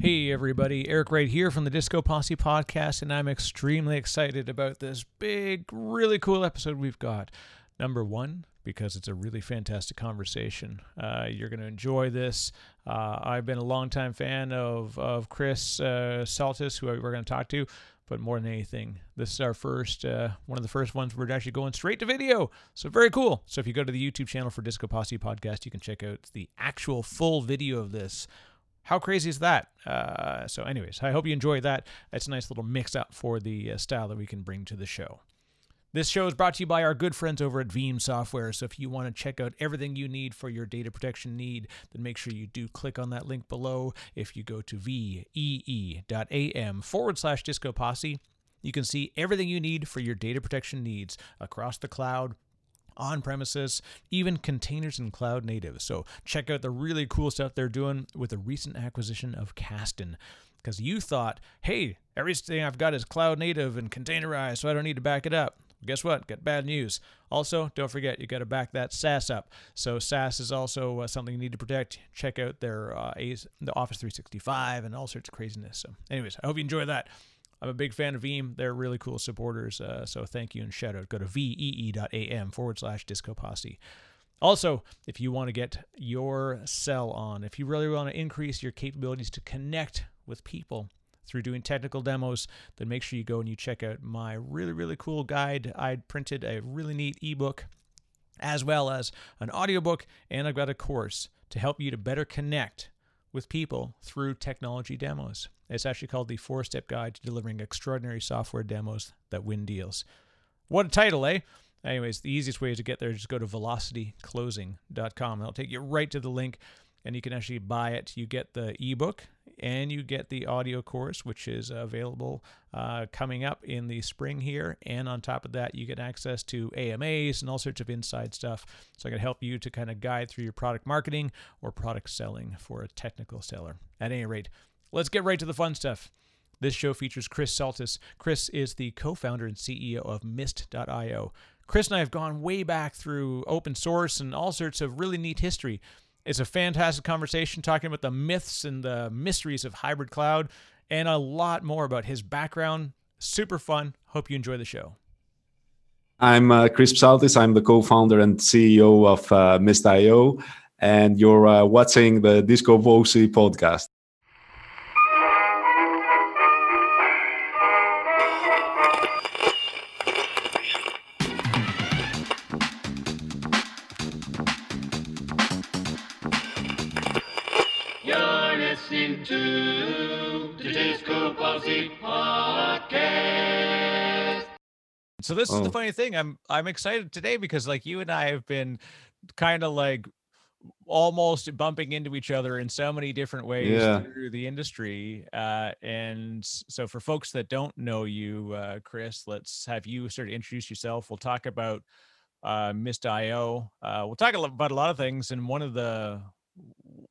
Hey, everybody. Eric Wright here from the Disco Posse podcast, and I'm extremely excited about this big, really cool episode we've got. Number one, because it's a really fantastic conversation. Uh, you're going to enjoy this. Uh, I've been a longtime fan of, of Chris uh, Psaltis, who we're going to talk to, but more than anything, this is our first, uh, one of the first ones we're actually going straight to video. So, very cool. So, if you go to the YouTube channel for Disco Posse podcast, you can check out the actual full video of this how crazy is that? Uh, so, anyways, I hope you enjoy that. It's a nice little mix up for the uh, style that we can bring to the show. This show is brought to you by our good friends over at Veeam Software. So, if you want to check out everything you need for your data protection need, then make sure you do click on that link below. If you go to vee.am forward slash disco posse, you can see everything you need for your data protection needs across the cloud, on premises, even containers and cloud native. So check out the really cool stuff they're doing with the recent acquisition of Kasten. Because you thought, hey, everything I've got is cloud native and containerized, so I don't need to back it up. Guess what? Got bad news. Also, don't forget you got to back that SaaS up. So SaaS is also uh, something you need to protect. Check out their uh, the Office 365 and all sorts of craziness. So, anyways, I hope you enjoy that. I'm a big fan of Veeam. They're really cool supporters. Uh, so thank you and shout out. Go to vee.am forward slash disco posse. Also, if you want to get your sell on, if you really want to increase your capabilities to connect with people through doing technical demos, then make sure you go and you check out my really, really cool guide. I printed a really neat ebook as well as an audiobook, and I've got a course to help you to better connect with people through technology demos. It's actually called the Four Step Guide to Delivering Extraordinary Software Demos That Win Deals. What a title, eh? Anyways, the easiest way to get there is just go to velocityclosing.com. It'll take you right to the link and you can actually buy it. You get the ebook and you get the audio course, which is available uh, coming up in the spring here. And on top of that, you get access to AMAs and all sorts of inside stuff. So I can help you to kind of guide through your product marketing or product selling for a technical seller. At any rate, let's get right to the fun stuff. This show features Chris Psaltis. Chris is the co founder and CEO of Mist.io. Chris and I have gone way back through open source and all sorts of really neat history. It's a fantastic conversation talking about the myths and the mysteries of hybrid cloud and a lot more about his background. Super fun. Hope you enjoy the show. I'm uh, Chris Psaltis. I'm the co-founder and CEO of uh, Mist.io, and you're uh, watching the Disco Posse podcast. This oh. is the oh. funny thing. I'm I'm excited today because like you and I have been kind of like almost bumping into each other in so many different ways yeah. through the industry. Uh, and so for folks that don't know you, uh, Chris, let's have you sort of introduce yourself. We'll talk about uh, Mist.io. Uh, we'll talk about a lot of things. And one of the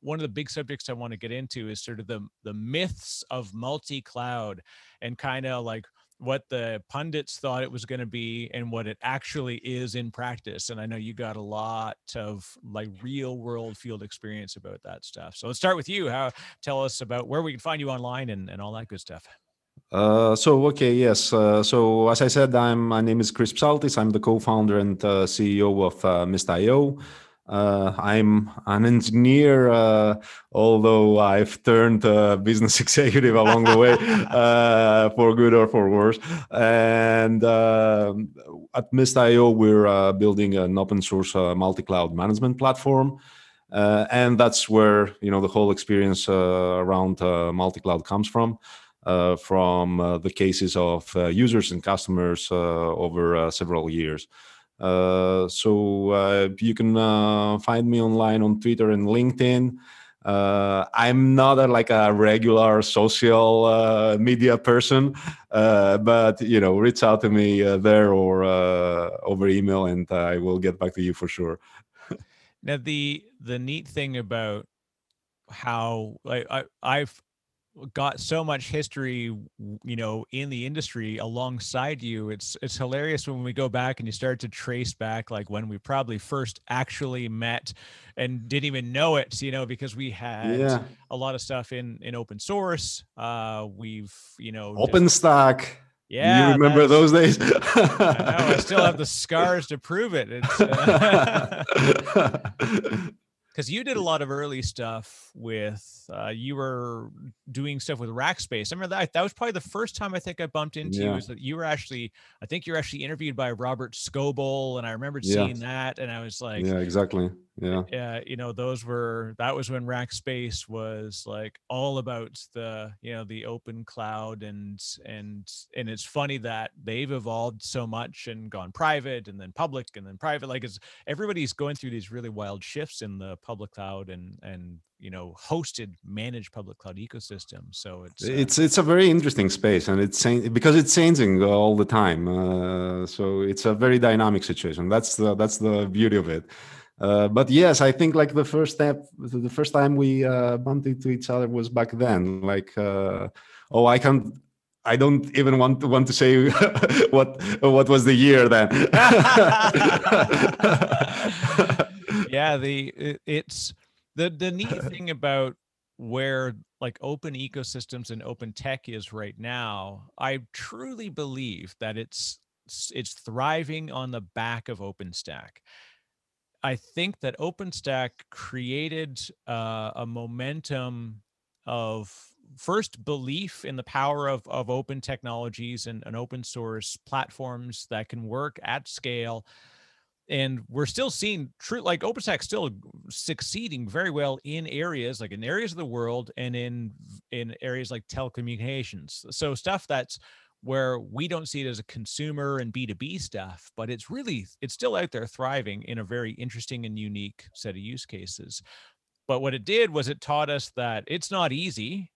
one of the big subjects I want to get into is sort of the the myths of multi-cloud and kind of like what the pundits thought it was going to be and what it actually is in practice and i know you got a lot of like real world field experience about that stuff. So let's start with you. How tell us about where we can find you online and, and all that good stuff. Uh, so okay yes uh, so as i said i'm my name is chris psaltis. I'm the co-founder and uh, ceo of uh, mist.io uh, I'm an engineer, uh, although I've turned a business executive along the way, uh, for good or for worse. And um, at Mist.io, we're uh, building an open source uh, multi-cloud management platform. and that's where you know the whole experience around multi-cloud comes from. from the cases of users and customers over several years. Uh, so uh, you can uh, find me online on Twitter and LinkedIn. Uh, I'm not a, like a regular social uh, media person, uh, but you know, reach out to me there or over email, and I will get back to you for sure. now, the the neat thing about how like I, I've got so much history you know in the industry alongside you it's it's hilarious when we go back and you start to trace back like when we probably first actually met and didn't even know it you know because we had Yeah. a lot of stuff in in open source uh we've you know just- OpenStack. yeah you remember those days? I know I still have the scars to prove it it's uh, because you did a lot of early stuff with uh, you were doing stuff with Rackspace. I remember that that was probably the first time I think I bumped into you Yeah. is that you were actually I think you were actually interviewed by Robert Scoble, and I remembered Yeah. seeing that, and I was like, yeah, exactly. Yeah. yeah, you know, those were that was when Rackspace was like all about the you know the open cloud and and and it's funny that they've evolved so much and gone private and then public and then private. Like it's everybody's going through these really wild shifts in the public cloud and and you know hosted managed public cloud ecosystem. So it's uh, It's it's a very interesting space, and it's because it's changing all the time. Uh, so it's a very dynamic situation. That's the that's the beauty of it. Uh, but yes, I think like the first step, the first time we uh, bumped into each other was back then. Like, uh, oh, I can't. I don't even want to want to say what what was the year then. yeah the it- it's the the neat thing about where like open ecosystems and open tech is right now i truly believe that it's it's thriving on the back of openstack. I think that openstack created uh, a momentum of first belief in the power of, of open technologies and, and open source platforms that can work at scale and we're still seeing true like OpenStack still succeeding very well in areas like in areas of the world and in in areas like telecommunications. So stuff that's where we don't see it as a consumer and B2B stuff, but it's really it's still out there thriving in a very interesting and unique set of use cases. But what it did was it taught us that it's not easy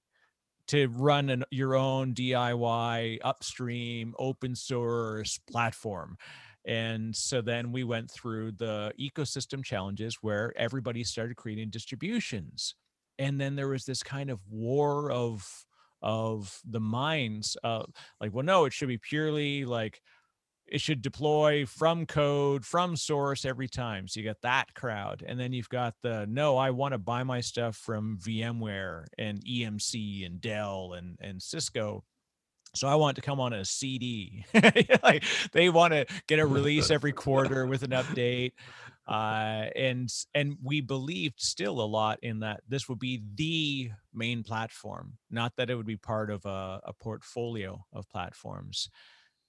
to run an, your own DIY upstream open source platform. And so then we went through the ecosystem challenges where everybody started creating distributions. And then there was this kind of war of of the minds uh, like well no it should be purely like it should deploy from code from source every time. So you got that crowd. And then you've got the no i want to buy my stuff from vmware and emc and dell and and cisco so I want to come on a CD. like they want to get a release every quarter with an update. Uh, and and we believed still a lot in that this would be the main platform, not that it would be part of a, a portfolio of platforms.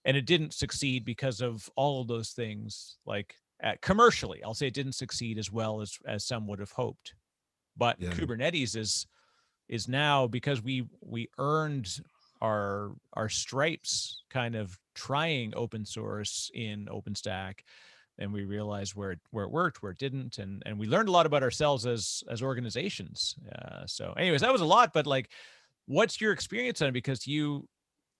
And it didn't succeed because of all of those things. Like at commercially, I'll say it didn't succeed as well as as some would have hoped. But Yeah. Kubernetes is is now because we we earned our our stripes kind of trying open source in OpenStack and we realized where it, where it worked where it didn't and and we learned a lot about ourselves as as organizations uh, so anyways that was a lot but like what's your experience on it because you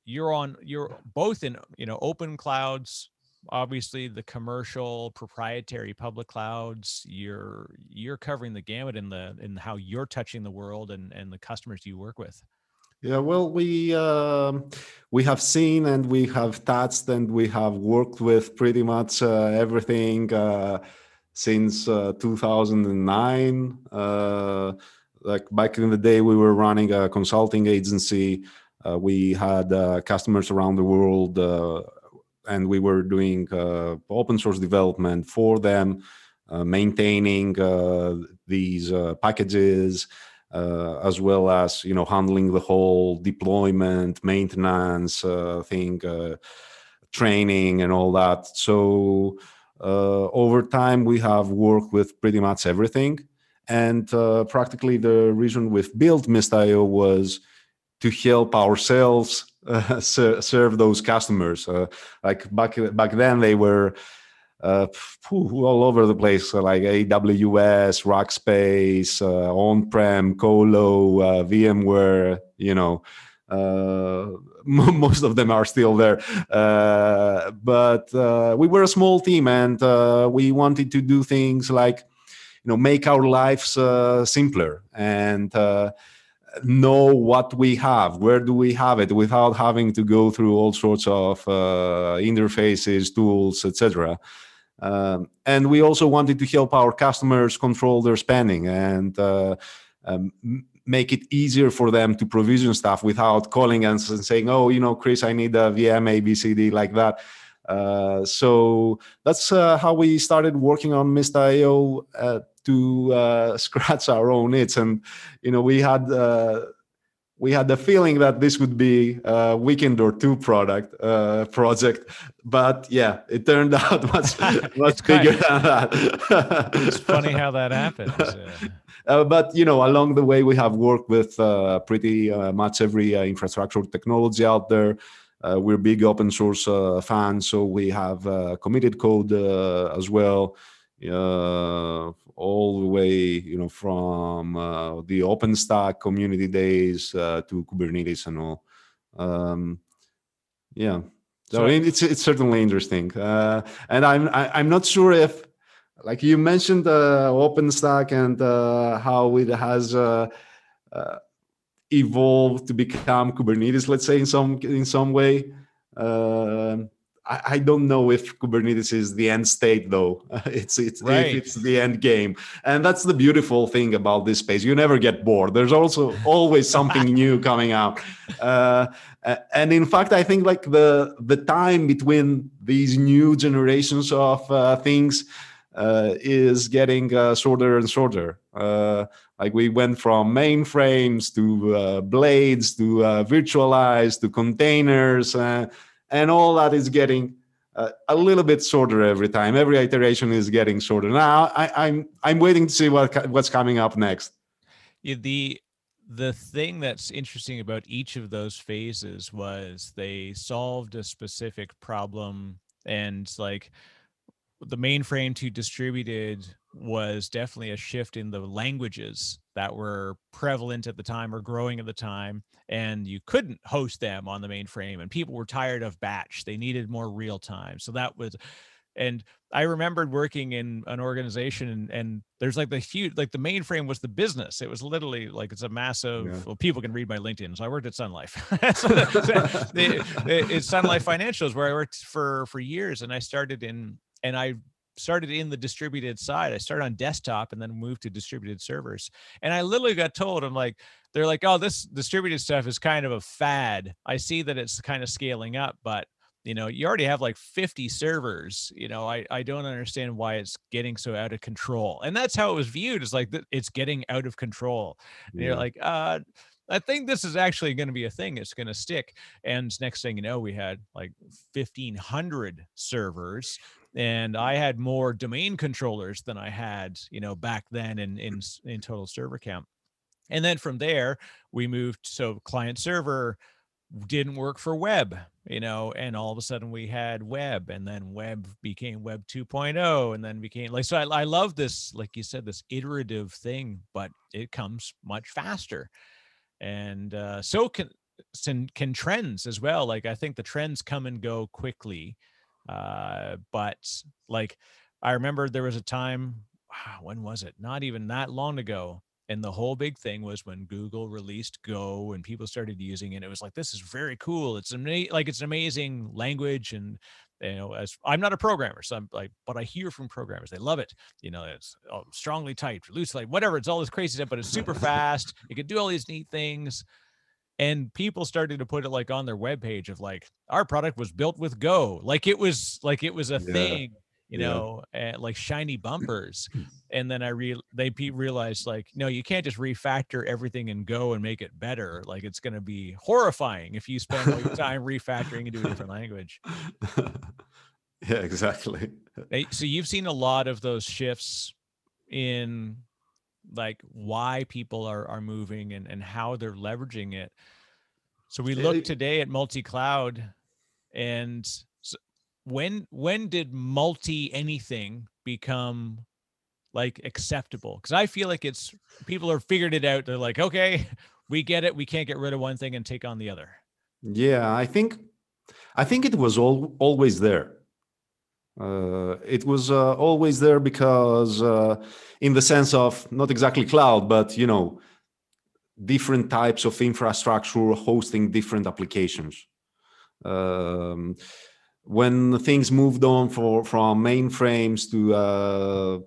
you're on you're both in you know open clouds obviously the commercial proprietary public clouds you're you're covering the gamut in the in how you're touching the world and and the customers you work with Yeah, well, we um, we have seen and we have touched and we have worked with pretty much uh, everything uh, since uh, 2009. Uh, like back in the day, we were running a consulting agency. Uh, we had uh, customers around the world, and we were doing open source development for them, maintaining these packages uh, as well as you know handling the whole deployment, maintenance uh, thing, uh, training, and all that. So uh, over time, we have worked with pretty much everything, and uh, practically the reason we've built Mist.io was to help ourselves ser- serve those customers. Like back back then, they were uh, all over the place, uh, like AWS, Rackspace, uh, on-prem, Colo, uh, VMware. You know, uh, most of them are still there. Uh, but uh, we were a small team, and we wanted to do things like, you know, make our lives simpler and. Know what we have where do we have it without having to go through all sorts of uh, interfaces tools etc um, and we also wanted to help our customers control their spending and uh, um, make it easier for them to provision stuff without calling us and saying oh you know chris i need a vm abcd like that uh, so that's uh, how we started working on Mist.io uh, to uh, scratch our own needs. And you know, we had uh, we had the feeling that this would be a weekend or two product uh, project, but yeah, it turned out much much bigger than that. it's funny how that happens. Uh, but you know, along the way, we have worked with uh, pretty uh, much every infrastructure technology out there. we're big open source fans, so we have committed code as well all the way, you know, from uh, the OpenStack community days uh, to Kubernetes and all. Um, yeah, so, so it's it's certainly interesting, uh, and I'm I, am i am not sure if, like you mentioned, uh, OpenStack and uh, how it has uh, evolved to become Kubernetes, let's say in some in some way. Um, I, I don't know if Kubernetes is the end state though. it's it's right. it's the end game, and that's the beautiful thing about this space. You never get bored. There's also always something new coming out. Uh, and in fact, I think like the the time between these new generations of uh, things uh, is getting uh, shorter and shorter. Uh, like we went from mainframes to uh, blades to virtualized to containers and all that is getting uh, a little bit shorter every time. Every iteration is getting shorter. Now I, am I'm, I'm waiting to see what what's coming up next. Yeah, the the thing that's interesting about each of those phases was they solved a specific problem and like the mainframe to distributed was definitely a shift in the languages that were prevalent at the time or growing at the time and you couldn't host them on the mainframe and people were tired of batch. They needed more real time. So that was and i remembered working in an organization and, and there's like the huge like the mainframe was the business. It was literally like it's a massive yeah. well people can read my linkedin so i worked at sun life. So the, the, it's sun life financials where i worked for for years and i started in and i started in the distributed side. I started on desktop and then moved to distributed servers. And I literally got told, I'm like, they're like, oh, this distributed stuff is kind of a fad. I see that it's kind of scaling up, but you know, you already have like 50 servers. You know, I, I don't understand why it's getting so out of control. And that's how it was viewed as like it's getting out of control. And yeah. you're like, uh, I think this is actually going to be a thing. It's going to stick. And next thing you know, we had like 1,500 servers and I had more domain controllers than I had, you know, back then in in in total server count. And then from there, we moved so client server didn't work for web, you know, and all of a sudden we had web, and then web became web 2.0, and then became like so. I, I love this, like you said, this iterative thing, but it comes much faster, and uh, so can can trends as well. Like I think the trends come and go quickly uh, but like, I remember there was a time, when was it? Not even that long ago. And the whole big thing was when Google released Go and people started using it. It was like, this is very cool. It's ama- like it's an amazing language. And you know, as I'm not a programmer, so I'm like, but I hear from programmers, they love it. You know, it's oh, strongly typed, loosely, whatever. It's all this crazy stuff, but it's super fast. You can do all these neat things and people started to put it like on their webpage of like our product was built with go like it was like it was a yeah. thing you yeah. know uh, like shiny bumpers and then i re they realized like no you can't just refactor everything in go and make it better like it's going to be horrifying if you spend all your time refactoring into a different language yeah exactly so you've seen a lot of those shifts in like why people are are moving and and how they're leveraging it. So we look today at multi-cloud and so when when did multi anything become like acceptable? Cuz I feel like it's people are figured it out. They're like, "Okay, we get it. We can't get rid of one thing and take on the other." Yeah, I think I think it was all always there. Uh, it was uh, always there because, uh, in the sense of not exactly cloud, but you know, different types of infrastructure hosting different applications. Um, when things moved on for, from mainframes to uh,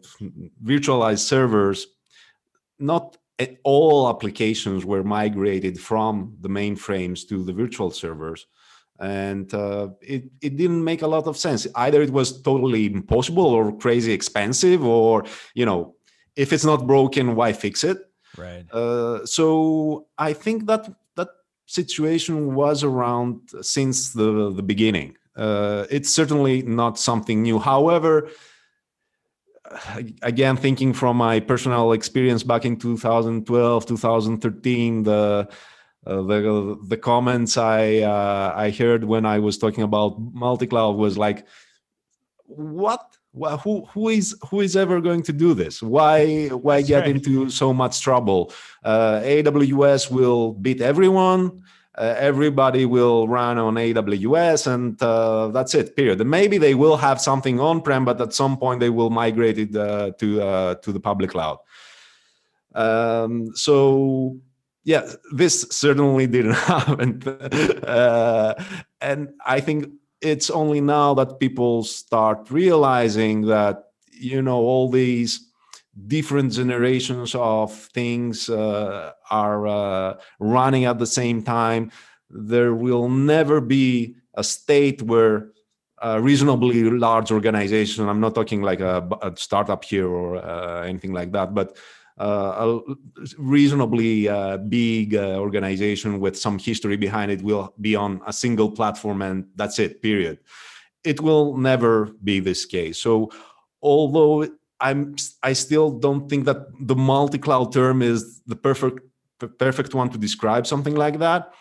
virtualized servers, not all applications were migrated from the mainframes to the virtual servers and uh, it, it didn't make a lot of sense. Either it was totally impossible or crazy expensive or you know if it's not broken why fix it? Right. Uh, so i think that that situation was around since the the beginning. Uh, it's certainly not something new. However again thinking from my personal experience back in 2012 2013 the uh, the the comments I uh, I heard when I was talking about multi-cloud was like, what? Who who is who is ever going to do this? Why why That's get right. into so much trouble? Uh, AWS will beat everyone. Uh, everybody will run on AWS, and uh, that's it. Period. And maybe they will have something on-prem, but at some point they will migrate it uh, to uh, to the public cloud. Um, so yeah, this certainly didn't happen, uh, and I think it's only now that people start realizing that you know all these different generations of things uh, are uh, running at the same time. There will never be a state where a reasonably large organization, I'm not talking like a, a startup here or uh, anything like that, but a reasonably uh, big uh, organization with some history behind it will be on a single platform and that's it, period. It will never be this case. So, although I'm I still don't think that the multi-cloud term is the perfect perfect one to describe something like that.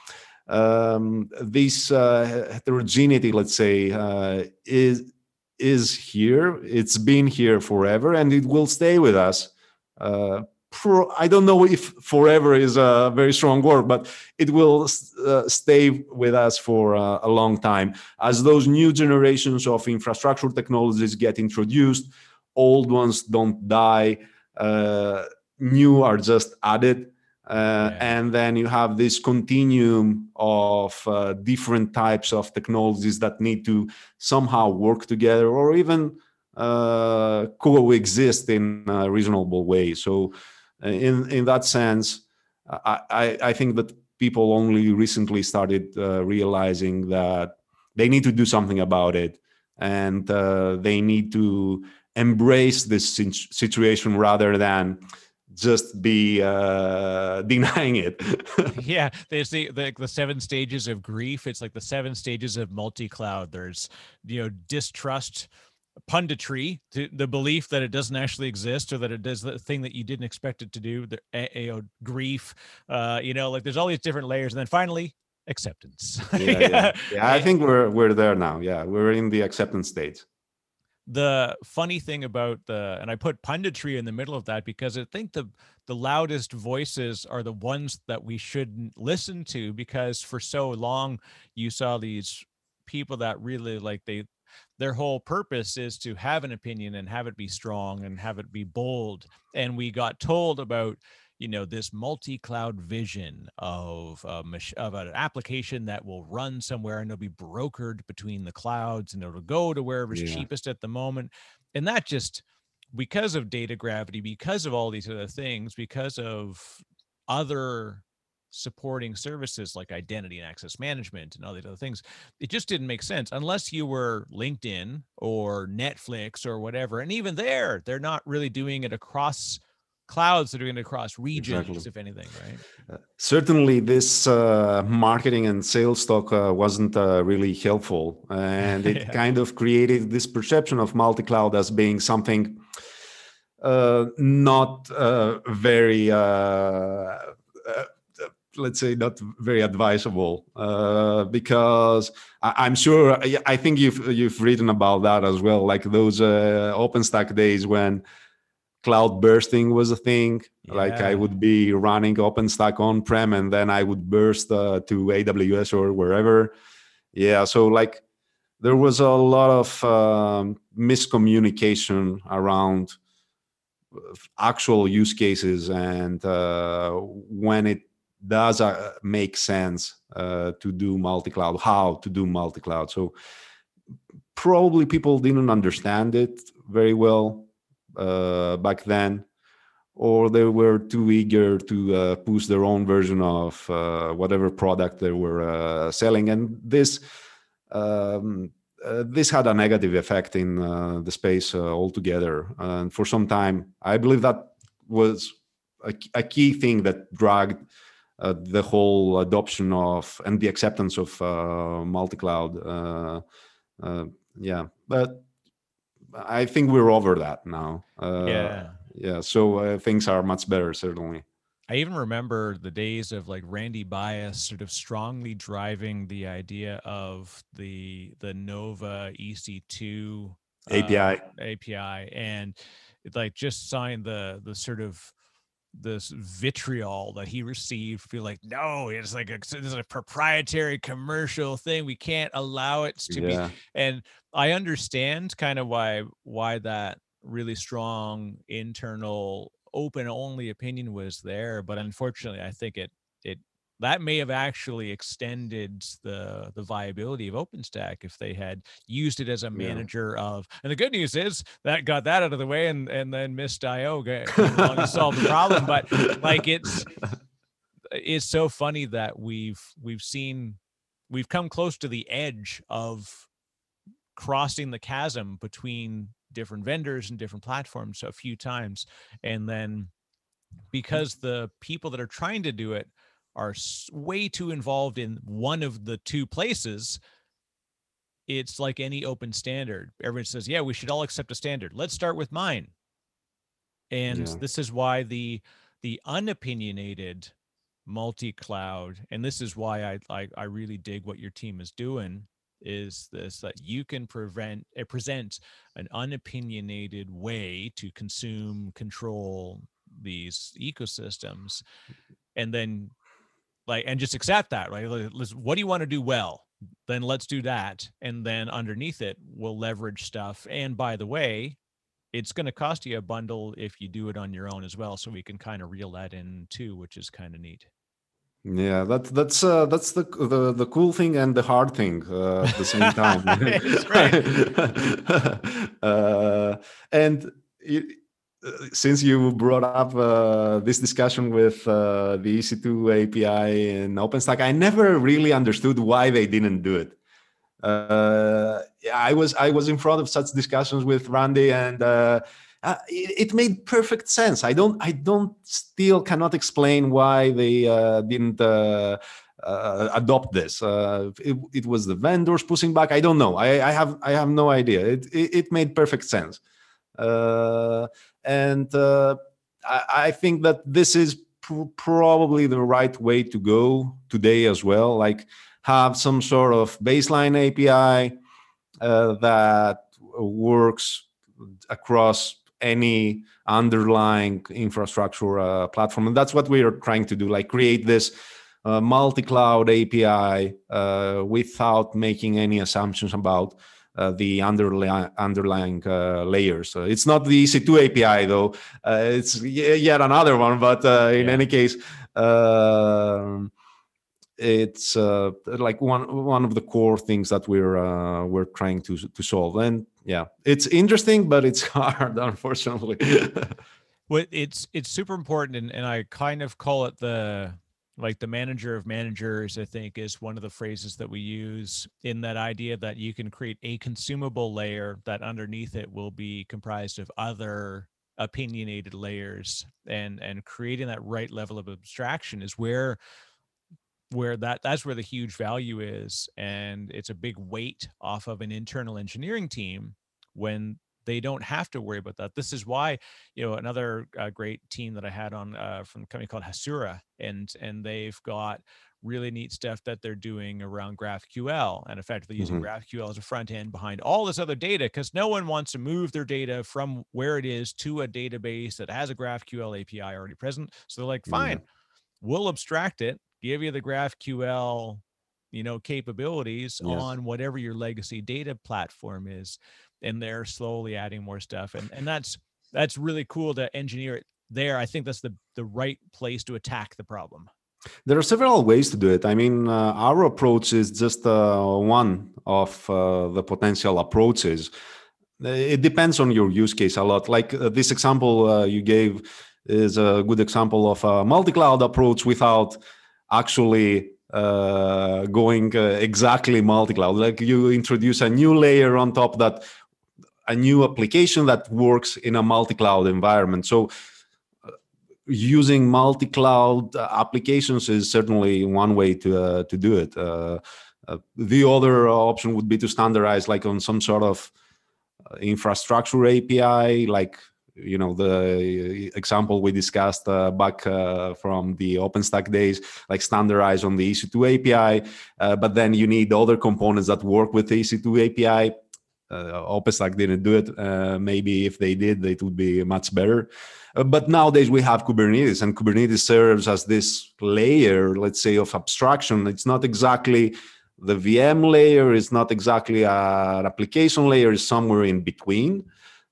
Um, this uh, heterogeneity, let's say, uh, is is here. It's been here forever, and it will stay with us. Uh, for, I don't know if forever is a very strong word, but it will uh, stay with us for uh, a long time as those new generations of infrastructure technologies get introduced old ones don't die uh, new are just added uh, yeah. and then you have this continuum of uh, different types of technologies that need to somehow work together or even uh, coexist in a reasonable way so uh, in in that sense I, I, I think that people only recently started uh, realizing that they need to do something about it and uh, they need to embrace this situation rather than just be uh, denying it. yeah, there's the, the the seven stages of grief. It's like the seven stages of multi-cloud. There's you know distrust, punditry, to the belief that it doesn't actually exist or that it does the thing that you didn't expect it to do. The you know, grief, uh, you know, like there's all these different layers, and then finally acceptance. yeah, yeah. yeah, I think we're we're there now. Yeah, we're in the acceptance stage the funny thing about the and i put punditry in the middle of that because i think the the loudest voices are the ones that we shouldn't listen to because for so long you saw these people that really like they their whole purpose is to have an opinion and have it be strong and have it be bold and we got told about you know this multi-cloud vision of a of an application that will run somewhere and it'll be brokered between the clouds and it'll go to wherever's yeah. cheapest at the moment and that just because of data gravity because of all these other things because of other supporting services like identity and access management and all these other things it just didn't make sense unless you were linkedin or netflix or whatever and even there they're not really doing it across clouds that are going to cross regions, exactly. if anything, right? Uh, certainly, this uh, marketing and sales talk uh, wasn't uh, really helpful, and it yeah. kind of created this perception of multi-cloud as being something uh, not uh, very. Let's say not very advisable because I, am sure I think you've you've written about that as well, like those OpenStack days when cloud bursting was a thing. Yeah. Like I would be running OpenStack on prem and then I would burst uh, to AWS or wherever. Yeah, so like there was a lot of um, miscommunication around uh, actual use cases and uh, when it does uh, make sense uh, to do multi-cloud, how to do multi-cloud. So probably people didn't understand it very well uh, back then, or they were too eager to uh, push their own version of uh, whatever product they were uh, selling, and this. Um, this had a negative effect in the space altogether, and for some time, I believe that was a key thing that dragged uh, the whole adoption of and the acceptance of uh, multi-cloud. Uh, yeah, but I think we're over that now. yeah, yeah. So things are much better, certainly. I even remember the days of like Randy Bias sort of strongly driving the idea of the the Nova EC2 API uh, API and like just signed the the sort of this vitriol that he received feel like no it's like a, this is a proprietary commercial thing we can't allow it to yeah. be and i understand kind of why why that really strong internal open only opinion was there but unfortunately i think it that may have actually extended the the viability of OpenStack if they had used it as a manager yeah. of. And the good news is that got that out of the way, and and then Mist.io got solved the problem. But like it's it's so funny that we've we've seen we've come close to the edge of crossing the chasm between different vendors and different platforms a few times and then because the people that are trying to do it are way too involved in one of the two places it's like any open standard. Everyone says yeah we should all accept a standard. Let's start with mine. And yeah. this is why the the unopinionated multi-cloud and this is why I, I i really dig what your team is doing is this that you can prevent uh, present an unopinionated way to consume control these ecosystems and then like and just accept that right? What do you want to do well? Then let's do that and then underneath it we'll leverage stuff. And by the way it's going to cost you a bundle if you do it on your own as well so we can kind of reel that in too which is kind of neat. Yeah that's that's uh, that's the, the the cool thing and the hard thing uh, at the same time. Uh, and it, since you brought up uh, this discussion with uh, the EC2 API and OpenStack, I never really understood why they didn't do it. Uh, I was I was in front of such discussions with Randy, and uh, uh, it, it, made perfect sense. I don't I don't still cannot explain why they uh, didn't. adopt this. It, it, was the vendors pushing back. I don't know. I, I have I have no idea. It it, it made perfect sense. Uh, and uh, I, I, think that this is pr- probably the right way to go today as well. Like have some sort of baseline API uh, that works across any underlying infrastructure uh, platform and that's what we are trying to do like create this uh, multi-cloud api uh, without making any assumptions about uh, the underlying underlying uh, layers. it's not the EC2 API though; uh, it's yet another one. But uh, in yeah. any case, um, it's uh, like one one of the core things that we're we're trying to to solve. And yeah, it's interesting, but it's hard, unfortunately. well, it's it's super important, and, and I kind of call it the like the manager of managers i think is one of the phrases that we use in that idea that you can create a consumable layer that underneath it will be comprised of other opinionated layers and and creating that right level of abstraction is where where that that's where the huge value is and it's a big weight off of an internal engineering team when they don't have to worry about that. This is why, you know, another uh, great team that I had on uh, from a company called Hasura, and and they've got really neat stuff that they're doing around GraphQL and effectively using mm-hmm. GraphQL as a front end behind all this other data because no one wants to move their data from where it is to a database that has a GraphQL API already present. So they're like, fine, yeah. we'll abstract it, give you the GraphQL you know capabilities yes. on whatever your legacy data platform is and they're slowly adding more stuff and and that's that's really cool to engineer it there i think that's the the right place to attack the problem There are several ways to do it. I mean, uh, our approach is just uh, one of uh, the potential approaches. It depends on your use case a lot. Like uh, this example uh, you gave is a good example of a multi-cloud approach without actually uh, going exactly multi-cloud. Like you introduce a new layer on top that a new application that works in a multi-cloud environment. So using multi-cloud applications is certainly one way to uh, to do it. Uh, uh, the other option would be to standardize, like on some sort of uh, infrastructure API, like you know the example we discussed uh, back uh, from the OpenStack days, like standardize on the EC2 API. but then you need other components that work with the EC2 API. OpenStack didn't do it. maybe if they did, it would be much better. Uh, but nowadays we have Kubernetes, and Kubernetes serves as this layer, let's say, of abstraction. It's not exactly the VM layer, it's not exactly an application layer, it's somewhere in between.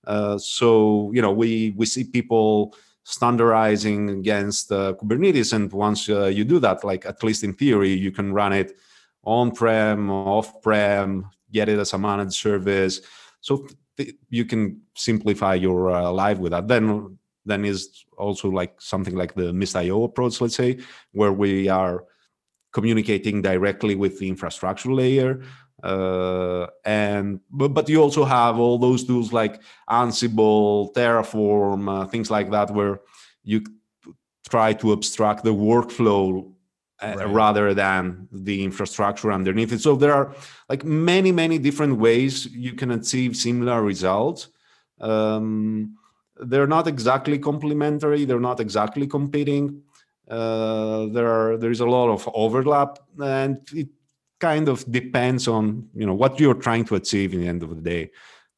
Uh, so you know, we we see people standardizing against uh, Kubernetes, and once uh, you do that, like at least in theory, you can run it on-prem, off-prem, get it as a managed service. So th- you can simplify your uh, life with that. Then then is also like something like the Mist.io approach, let's say, where we are communicating directly with the infrastructure layer. Uh, and but, but you also have all those tools like Ansible, Terraform, uh, things like that, where you try to abstract the workflow right. rather than the infrastructure underneath it. So there are like many, many different ways you can achieve similar results. Um, they're not exactly complementary they're not exactly competing uh, there are there is a lot of overlap and it kind of depends on you know what you're trying to achieve in the end of the day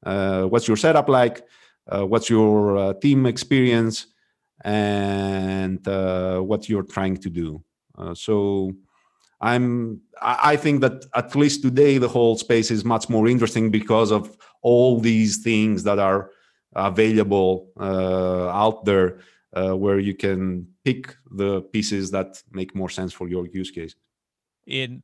uh, what's your setup like uh, what's your uh, team experience and uh, what you're trying to do uh, so i'm i think that at least today the whole space is much more interesting because of all these things that are available uh, out there uh, where you can pick the pieces that make more sense for your use case. In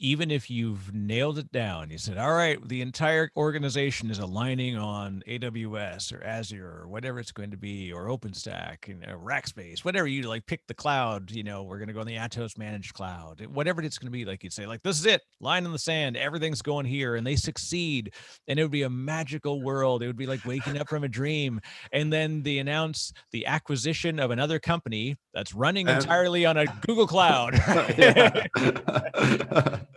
even if you've nailed it down, you said, all right, the entire organization is aligning on AWS or Azure or whatever it's going to be, or OpenStack and know, Rackspace, whatever you like, pick the cloud, you know, we're going to go on the Atos managed cloud, eh, whatever it's going to be. Like you'd say, like, this is it, line in the sand, everything's going here, and they succeed. And it would be a magical world. It would be like waking up from a dream. And then they announce the acquisition of another company that's running entirely on a Google Cloud.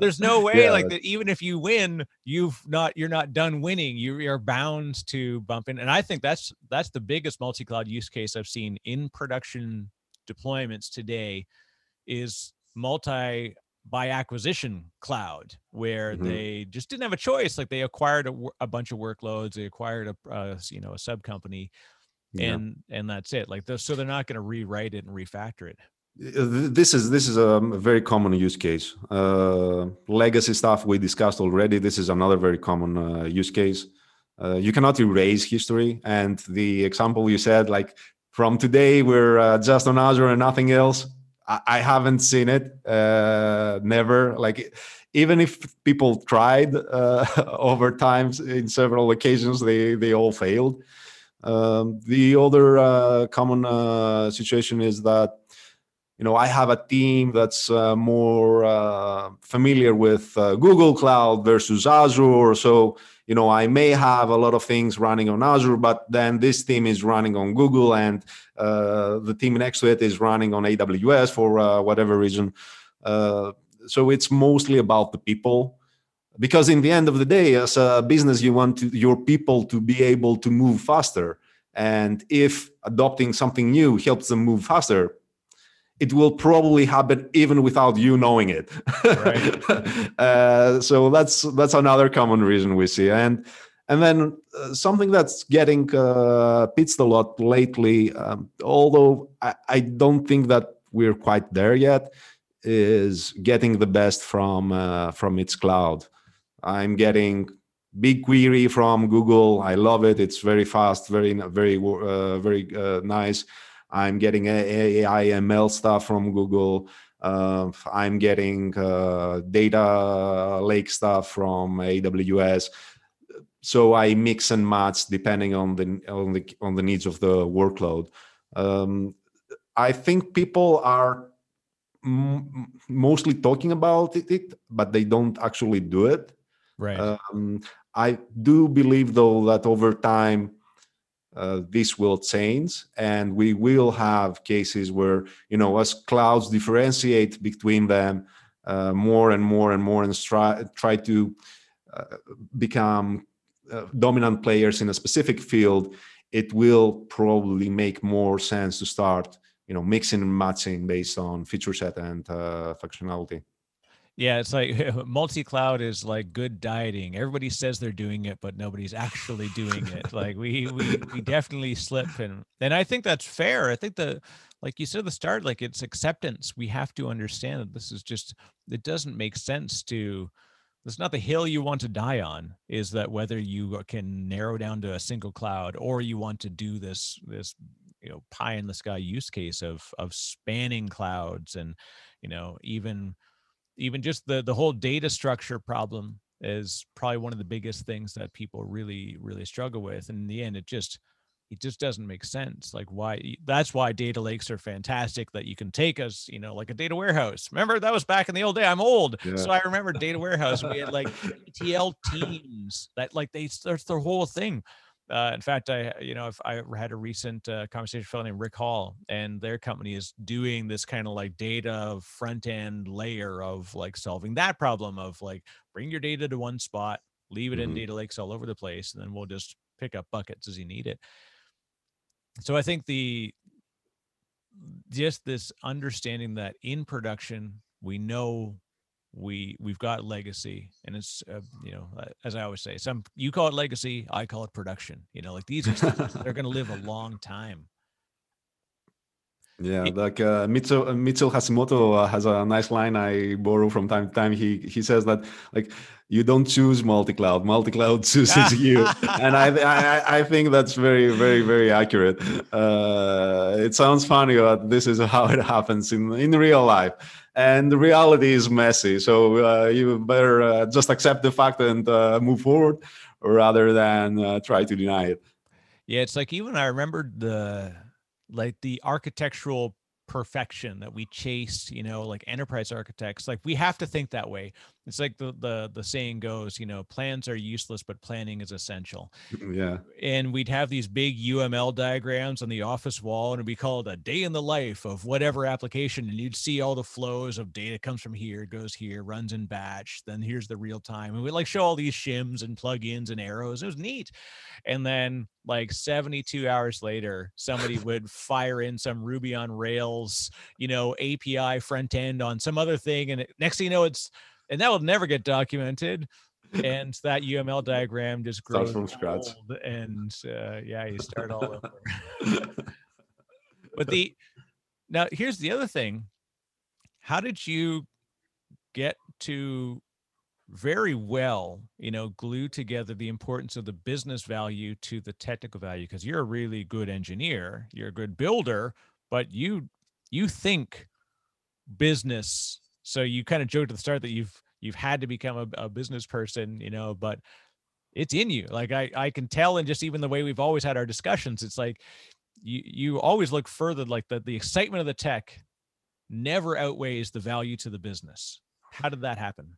There's no way yeah. like that. Even if you win, you've not you're not done winning. You are bound to bump in, and I think that's that's the biggest multi-cloud use case I've seen in production deployments today. Is multi by acquisition cloud where mm-hmm. they just didn't have a choice like they acquired a, a bunch of workloads they acquired a, you know a sub company and yeah. and that's it like so they're not going to rewrite it and refactor it this is this is a very common use case. Uh, legacy stuff we discussed already. This is another very common uh, use case. Uh, you cannot erase history. And the example you said like from today we're uh, just on azure and nothing else. I, I haven't seen it uh, never. Like even if people tried uh, over times in several occasions they they all failed. Um, the other common situation is that you know, I have a team that's uh, more uh, familiar with uh, Google Cloud versus Azure. So, you know, I may have a lot of things running on Azure, but then this team is running on Google, and uh, the team next to it is running on AWS for uh, whatever reason. Uh, so it's mostly about the people. Because in the end of the day, as a business, you want to, your people to be able to move faster. And if adopting something new helps them move faster, it will probably happen even without you knowing it. Right. uh, so that's that's another common reason we see, and and then uh, something that's getting uh, pitched a lot lately, um, although I, I, don't think that we're quite there yet, is getting the best from uh, from its cloud. I'm getting BigQuery from Google. I love it. It's very fast, very very uh, very uh, nice I'm getting AI ML stuff from Google. Uh, I'm getting uh, data lake stuff from AWS. So I mix and match depending on the on the on the needs of the workload. Um, I think people are m- mostly talking about it, but they don't actually do it. Right. Um, I do believe, though, that over time uh, this will change, and we will have cases where you know, as clouds differentiate between them uh, more and more and more, and try try to uh, become uh, dominant players in a specific field, it will probably make more sense to start you know mixing and matching based on feature set and uh, functionality yeah it's like multi-cloud is like good dieting. Everybody says they're doing it but nobody's actually doing it. Like we we we definitely slip and and i think that's fair. I think the like you said at the start like it's acceptance. We have to understand that this is just it doesn't make sense to it's not the hill you want to die on is that whether you can narrow down to a single cloud or you want to do this this you know pie in the sky use case of of spanning clouds and you know even even just the the whole data structure problem is probably one of the biggest things that people really really struggle with. And in the end it just it just doesn't make sense. Like why that's why data lakes are fantastic that you can take us you know like a data warehouse. Remember that was back in the old day. I'm old. Yeah. so i remember data warehouse. We had like etl teams that like they that's their whole thing uh, in fact, I you know if I had a recent uh, conversation with a fellow named Rick Hall, and their company is doing this kind of like data front end layer of like solving that problem of like bring your data to one spot, leave it mm-hmm. in data lakes all over the place, and then we'll just pick up buckets as you need it. So I think the just this understanding that in production we know we we've got legacy and it's uh, you know uh, as i always say some you call it legacy i call it production you know like these are they're going to live a long time yeah like uh, mitchell, uh, hashimoto uh, has a nice line i borrow from time to time he he says that like you don't choose multi-cloud multi-cloud chooses you and I, I i think that's very very very accurate uh it sounds funny but this is how it happens in in real life and the reality is messy. So uh, you better uh, just accept the fact and uh, move forward, rather than uh, try to deny it. Yeah, it's like even I remember the like the architectural perfection that we chase you know like enterprise architects like we have to think that way it's like the the the saying goes you know plans are useless but planning is essential. Mm, yeah. And we'd have these big uml diagrams on the office wall and it'd be called a day in the life of whatever application and you'd see all the flows of data comes from here goes here runs in batch then here's the real time and we like show all these shims and plugins and arrows. It was neat. And then like 72 hours later somebody would fire in some ruby on rails you know api front end on some other thing and next thing you know it's and that will never get documented and that uml diagram just grows from scratch. and uh, yeah you start all over. But the now here's the other thing. How did you get to very well, you know, glue together the importance of the business value to the technical value? Because you're a really good engineer, you're a good builder, but you you think business. So you kind of joked at the start that you've you've had to become a, a business person, you know, but it's in you. Like I I can tell and just even the way we've always had our discussions, it's like you you always look further like the the excitement of the tech never outweighs the value to the business. How did that happen?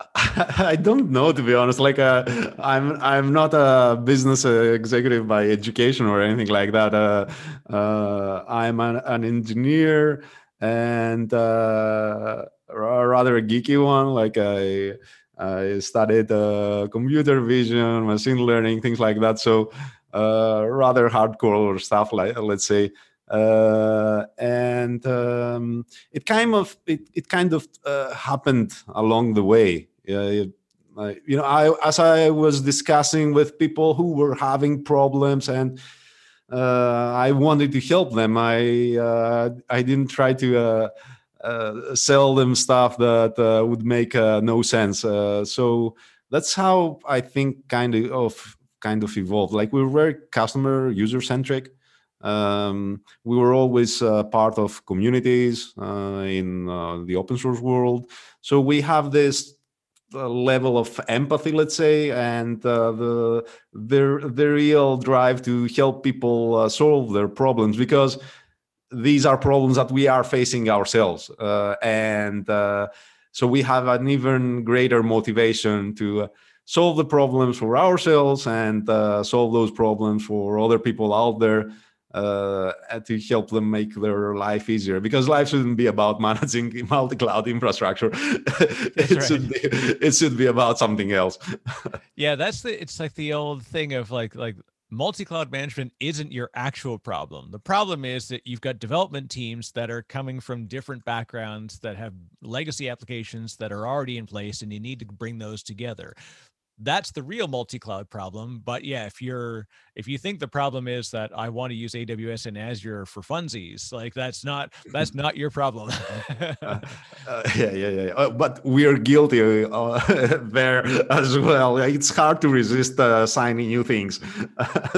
I don't know to be honest. Like, uh, I'm I'm not a business executive by education or anything like that. Uh, uh, I'm an, an, engineer and uh, rather a geeky one. Like I I studied uh, computer vision, machine learning, things like that. So uh, rather hardcore stuff, like let's say uh, and um, it kind of it, it kind of uh, happened along the way. You know, I as I was discussing with people who were having problems and uh, I wanted to help them. I uh, I didn't try to uh, sell them stuff that would make no sense. so that's how I think kind of, kind of evolved. Like we we're very customer user centric Um, we were always uh, part of communities uh, in uh, the open source world. So we have this uh, level of empathy, let's say, and uh, the, the, the real drive to help people uh, solve their problems because these are problems that we are facing ourselves. and so we have an even greater motivation to solve the problems for ourselves and solve those problems for other people out there uh, to help them make their life easier. Because life shouldn't be about managing multi-cloud infrastructure. It right. should be it should be about something else. Yeah that's the it's like the old thing of like like multi-cloud management isn't your actual problem. The problem is that you've got development teams that are coming from different backgrounds that have legacy applications that are already in place and you need to bring those together that's the real multi-cloud problem but yeah if you're if you think the problem is that i want to use aws and azure for funsies like that's not that's not your problem. Uh, uh, yeah yeah yeah uh, but we're guilty uh, there as well. It's hard to resist uh, signing new things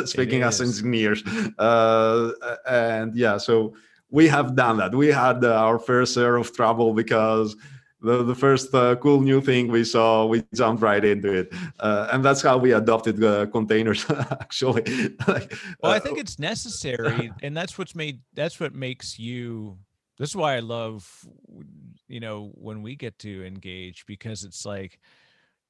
speaking as engineers. Uh, and yeah so we have done that. We had our fair share of trouble because the, the first uh, cool new thing we saw, we jumped right into it. Uh, and that's how we adopted uh, containers, actually. like, well, I uh, think it's necessary. and that's what's made, that's what makes you, this is why I love, you know, when we get to engage, because it's like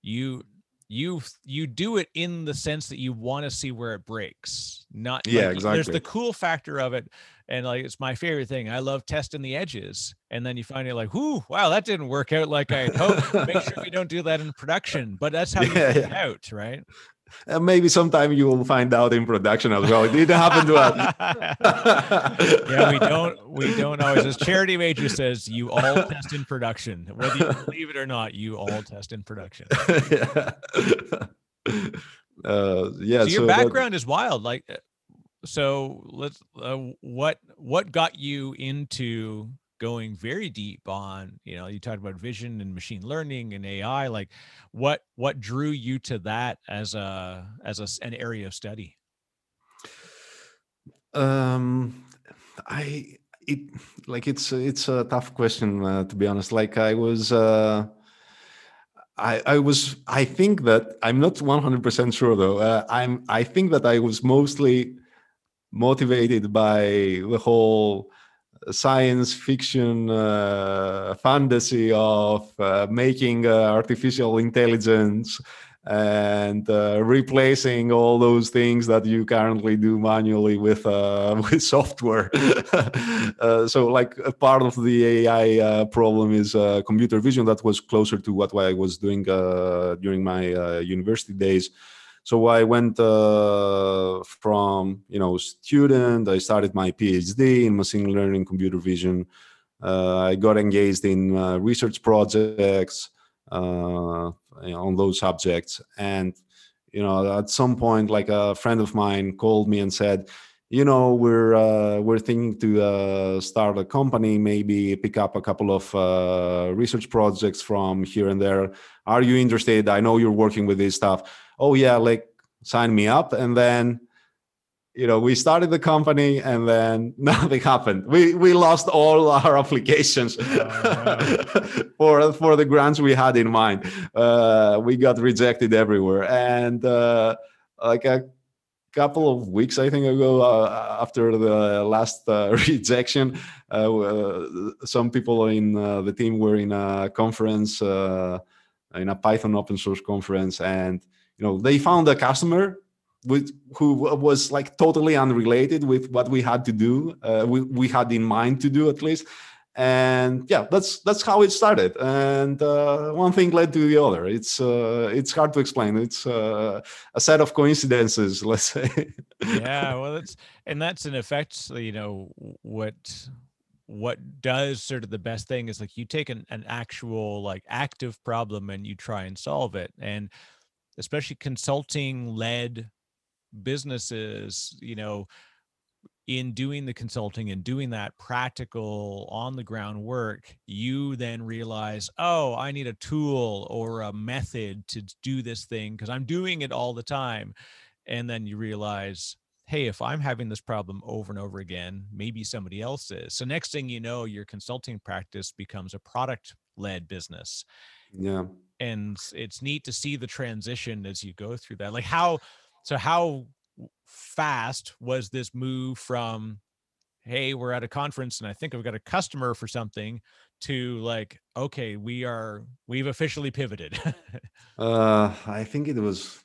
you, you you do it in the sense that you want to see where it breaks not yeah like, exactly there's the cool factor of it and like it's my favorite thing i love testing the edges and then you find it like whoo wow that didn't work out like i hoped. Make sure we don't do that in production but that's how you yeah, find yeah. out right and maybe sometime you will find out in production as well. It didn't happen to us. yeah, we don't we don't always. As Charity Majors says, you all test in production. Whether you believe it or not, you all test in production. yeah. Uh, yeah. So your so background that, is wild. Like, uh, so let's. Uh, what what got you into going very deep on you know you talked about vision and machine learning and ai like what what drew you to that as a as a, an area of study um i it like it's it's a tough question uh, to be honest like i was uh I, I was I think that I'm not 100% sure though. Uh, I'm I think that I was mostly motivated by the whole science fiction uh, fantasy of uh, making uh, artificial intelligence and uh, replacing all those things that you currently do manually with uh, with software. uh, so, like a part of the AI problem is computer vision. That was closer to what I was doing during my university days. So I went uh, from you know student. I started my PhD in machine learning, computer vision. Uh, I got engaged in uh, research projects uh, on those subjects, and you know at some point, like a friend of mine called me and said, you know we're uh, we're thinking to uh, start a company maybe pick up a couple of uh, research projects from here and there are you interested i know you're working with this stuff oh yeah like sign me up. And then you know we started the company and then nothing happened. We we lost all our applications oh, for for the grants we had in mind. Uh, we got rejected everywhere. And uh, like a couple of weeks i think ago uh, after the last uh, rejection uh, uh, some people in the team were in a conference in a python open source conference. And you know they found a customer with who was like totally unrelated with what we had to do uh, we, we had in mind to do at least. And yeah that's that's how it started. And uh, one thing led to the other. It's uh, it's hard to explain. It's uh, a set of coincidences let's say. Yeah well that's and that's in effect you know what what does sort of the best thing is like you take an, an actual like active problem and you try and solve it. And especially consulting led businesses, you know, in doing the consulting and doing that practical on the ground work, you then realize, oh, I need a tool or a method to do this thing because I'm doing it all the time. And then you realize, hey, if I'm having this problem over and over again, maybe somebody else is. So next thing you know, your consulting practice becomes a product led business. Yeah. And it's neat to see the transition as you go through that. Like how so how fast was this move from hey, we're at a conference and I think I've got a customer for something to like, okay, we are we've officially pivoted. uh I think it was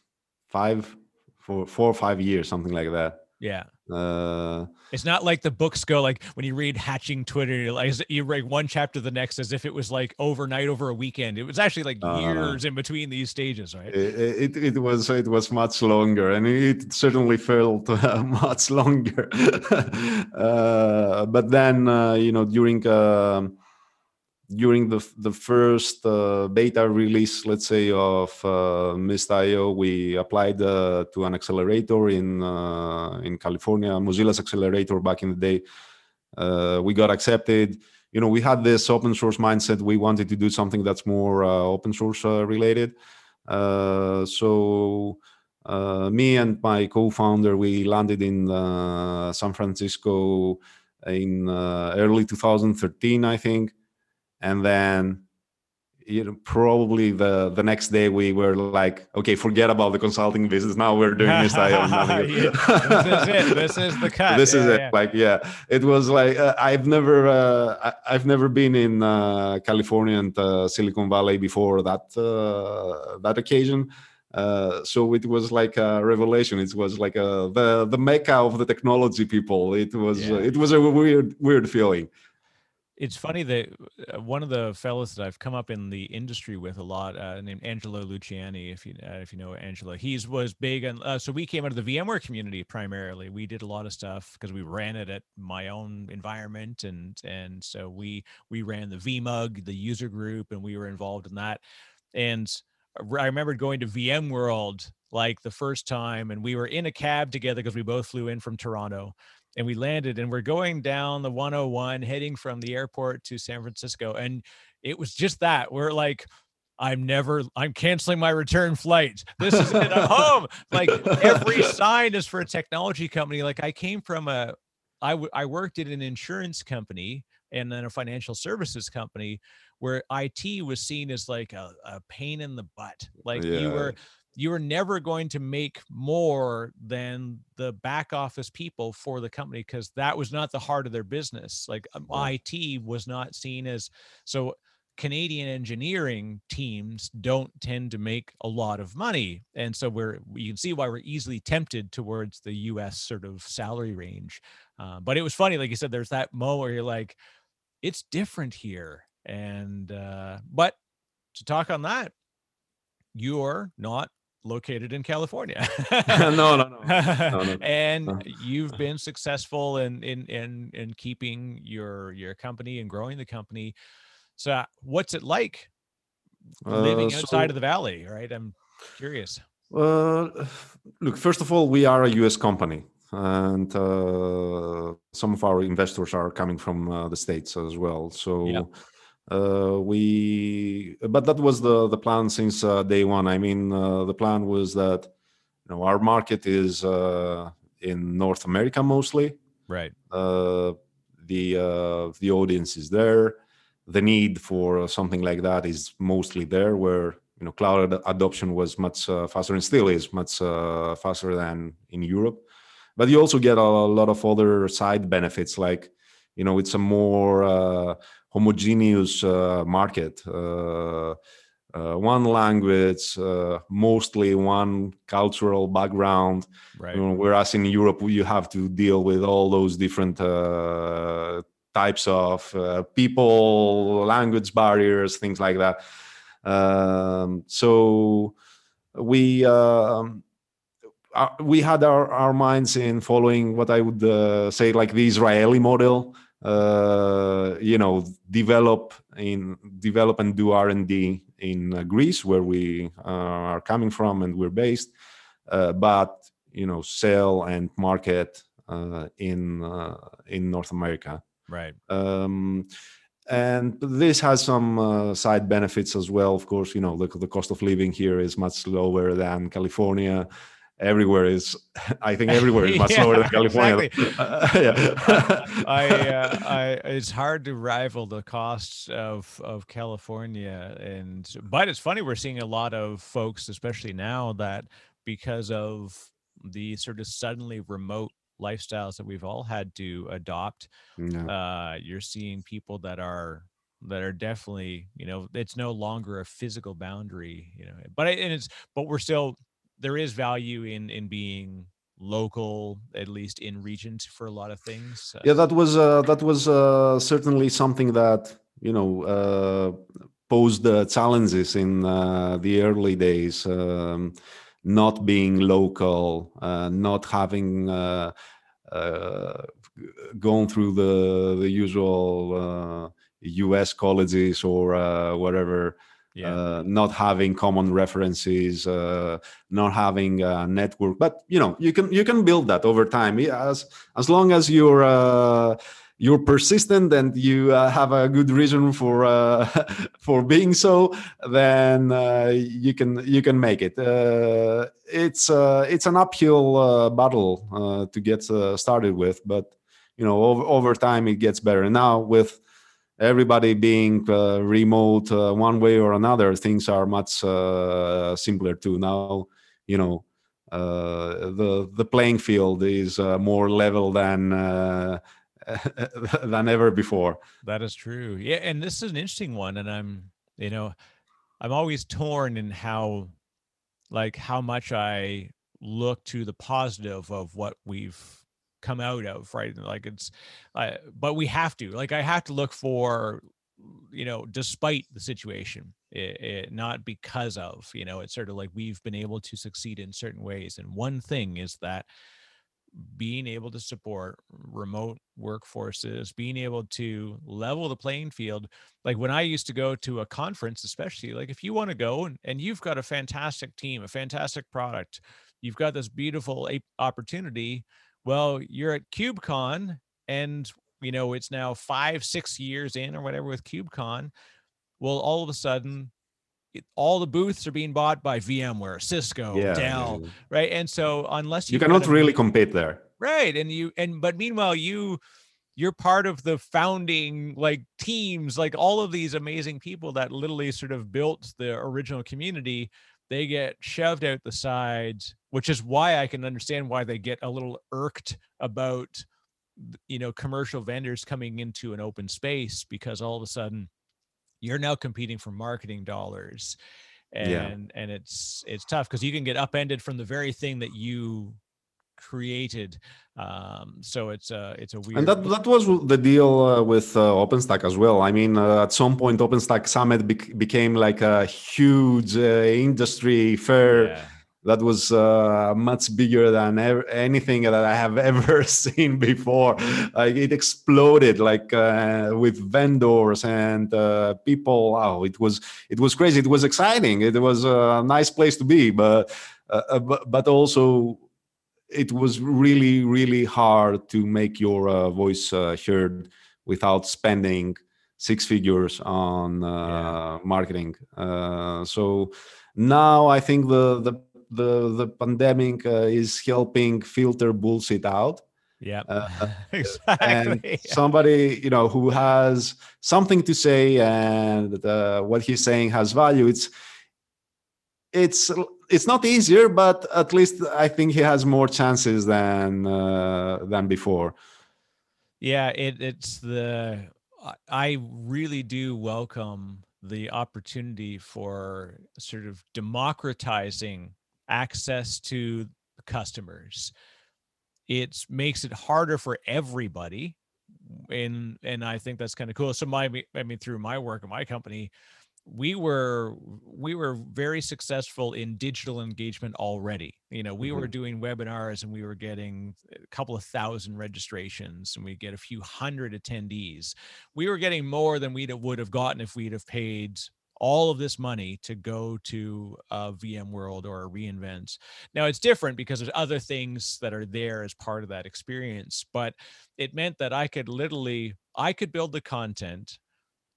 five for four or five years, something like that. Yeah. Uh, it's not like the books go like when you read Hatching Twitter, you like you read one chapter the next as if it was like overnight over a weekend. It was actually like uh, years in between these stages, right? It, it, it, was it was much longer, and it certainly felt uh, much longer. uh, but then uh, you know during um, during the the first uh, beta release, let's say of uh, Mist.io, we applied uh, to an accelerator in uh, in California, Mozilla's accelerator back in the day. Uh, we got accepted. You know, we had this open source mindset. We wanted to do something that's more uh, open source related. so me and my co-founder, we landed in San Francisco in early 2013, I think and then you know probably the the next day we were like okay forget about the consulting business. Now we're doing this yeah, this is it. This is the cut. This yeah, is it like yeah. It was like uh, i've never uh, I, have never been in uh, california and uh, silicon valley before that uh, that occasion. Uh, so it was like a revelation. It was like a, the the mecca of the technology people. It was it was a weird weird feeling it's funny that uh, one of the fellows that I've come up in the industry with a lot, uh, named Angelo Luciani, if you uh, if you know Angelo, he's was big and uh, so we came out of the VMware community primarily. We did a lot of stuff because we ran it at my own environment, and and so we we ran the VMUG, the user group, and we were involved in that. And I remember going to VMworld like the first time, and we were in a cab together because we both flew in from Toronto and we landed and we're going down the 101 heading from the airport to San Francisco and it was just that we're like I'm never I'm canceling my return flight. This is it. I'm home. Like every sign is for a technology company. Like I came from a I, w- I worked at an insurance company and then a financial services company where IT was seen as like a, a pain in the butt. Like yeah. you were you are never going to make more than the back office people for the company because that was not the heart of their business. Like um, IT was not seen as so. Canadian engineering teams don't tend to make a lot of money, and so we're you can see why we're easily tempted towards the U.S. sort of salary range. Uh, but it was funny, like you said, there's that moment where you're like, it's different here, and uh, but to talk on that, you're not located in California. no, no, no, no, no. and no. you've been successful in in in in keeping your your company and growing the company. So, what's it like living uh, outside so, of the valley? Right, I'm curious. Uh, look, first of all, we are a U.S. company, and uh, some of our investors are coming from uh, the states as well. So. Yeah uh, we but that was the the plan since uh, day one. I mean uh, the plan was that you know our market is uh, in north america mostly. Right. Uh, the uh, the audience is there. The need for something like that is mostly there where you know cloud adoption was much faster and still is much faster than in europe. But you also get a lot of other side benefits like you know it's a more homogeneous uh, market. Uh, uh, one language, mostly one cultural background. Right. You know, whereas in Europe, you have to deal with all those different types of uh, people, language barriers, things like that. Um, so we um, uh, we had our, our minds in following what I would uh, say like the Israeli model, uh, you know develop in develop and do r&d in uh, greece where we uh, are coming from and we're based uh, but you know sell and market uh, in uh, in north america. Right. Um, and this has some side benefits as well. Of course you know the, the cost of living here is much lower than california everywhere is i think everywhere is much Yeah, lower than california exactly. Uh, yeah. I, uh, I, it's hard to rival the costs of of California, and but it's funny we're seeing a lot of folks, especially now, that because of the sort of suddenly remote lifestyles that we've all had to adopt, Yeah. uh, you're seeing people that are that are definitely, you know, it's no longer a physical boundary, you know, but and it's but we're still there is value in in being local at least in regions for a lot of things yeah that was uh, that was uh, certainly something that you know uh, posed uh, challenges in uh, the early days um, not being local uh, not having uh, uh, gone through the the usual uh, us colleges or uh, whatever yeah uh, not having common references, uh, not having a network. But you know, you can you can build that over time. As as long as you're uh, you're persistent and you uh, have a good reason for uh, for being so, then uh, you can you can make it. Uh, it's uh, it's an uphill uh, battle to get started with, but you know, over, over time it gets better. Now with everybody being uh, remote uh, one way or another things are much uh, simpler too. Now you know uh, the the playing field is uh, more level than uh, than ever before. That is true. Yeah and this is an interesting one and i'm you know i'm always torn in how like how much i look to the positive of what we've come out of right? Like it's uh, but we have to like i have to look for you know despite the situation it, it, not because of you know it's sort of like we've been able to succeed in certain ways and one thing is that being able to support remote workforces being able to level the playing field like when i used to go to a conference especially like if you want to go and, and you've got a fantastic team a fantastic product you've got this beautiful opportunity well you're at kubecon and you know it's now five six years in or whatever with kubecon well all of a sudden it, all the booths are being bought by vmware cisco yeah dell right? And so unless you you cannot really compete there. Right and you and but meanwhile you you're part of the founding like teams like all of these amazing people that literally sort of built the original community they get shoved out the sides which is why i can understand why they get a little irked about you know commercial vendors coming into an open space because all of a sudden you're now competing for marketing dollars and Yeah. and it's it's tough because you can get upended from the very thing that you created um so it's a it's a weird and that that was the deal uh, with uh, OpenStack as well. I mean, uh, at some point, OpenStack Summit bec- became like a huge uh, industry fair yeah. that was uh, much bigger than ever, anything that I have ever seen before. Like it exploded, like uh, with vendors and uh, people. Wow, it was it was crazy. It was exciting. It was a nice place to be, but but, but also it was really really hard to make your uh, voice uh, heard without spending six figures on uh, Yeah. marketing. Uh, so now I think the the the, the pandemic uh, is helping filter bullshit out yeah uh, exactly and somebody you know who has something to say and uh, what he's saying has value it's it's it's not easier but at least i think he has more chances than uh, than before Yeah, it it's the I- really do welcome the opportunity for sort of democratizing access to customers. It makes it harder for everybody and and I think that's kind of cool. So my I mean through my work at my company, we were we were very successful in digital engagement already you know we were Mhm. doing webinars and we were getting a couple of thousand registrations and we get a few hundred attendees we were getting more than we would have gotten if we'd have paid all of this money to go to a VMworld or a reInvent. Now it's different because there's other things that are there as part of that experience, but it meant that I could literally I could build the content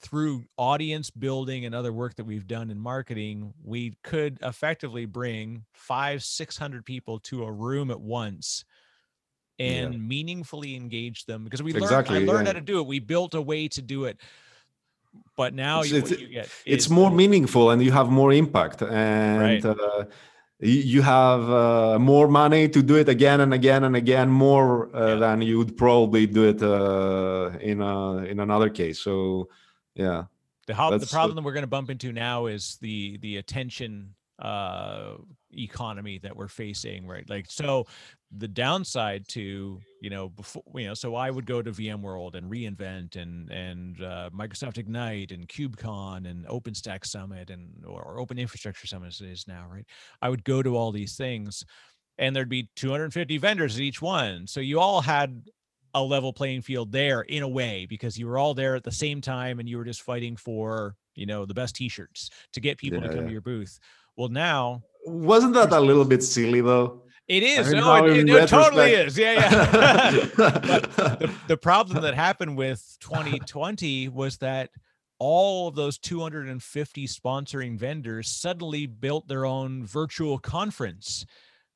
through audience building and other work that we've done in marketing, we could effectively bring five, 600 people to a room at once and Yeah. meaningfully engage them because we Exactly, learned, I learned yeah. how to do it. We built a way to do it. But now It's- you, it's- what you get it's more meaningful and you have more impact and Right. uh, you, you have uh, more money to do it again and again and again more uh, Yeah. than you would probably do it uh, in a, in another case so yeah. The, how, the problem that we're going to bump into now is the the attention uh economy that we're facing right? Like so the downside to you know before you know so i would go to vmworld and reinvent and and uh, microsoft ignite and kubecon and openstack summit and or, or open infrastructure summit as it is now right? I would go to all these things and there'd be 250 vendors at each one. So you all had a level playing field there in a way because you were all there at the same time and you were just fighting for you know the best t-shirts to get people to come yeah. to your booth. Well now wasn't that a little bit silly though? It is. mean, no it, it- totally is. Yeah yeah. The, the problem that happened with 2020 was that all of those 250 sponsoring vendors suddenly built their own virtual conference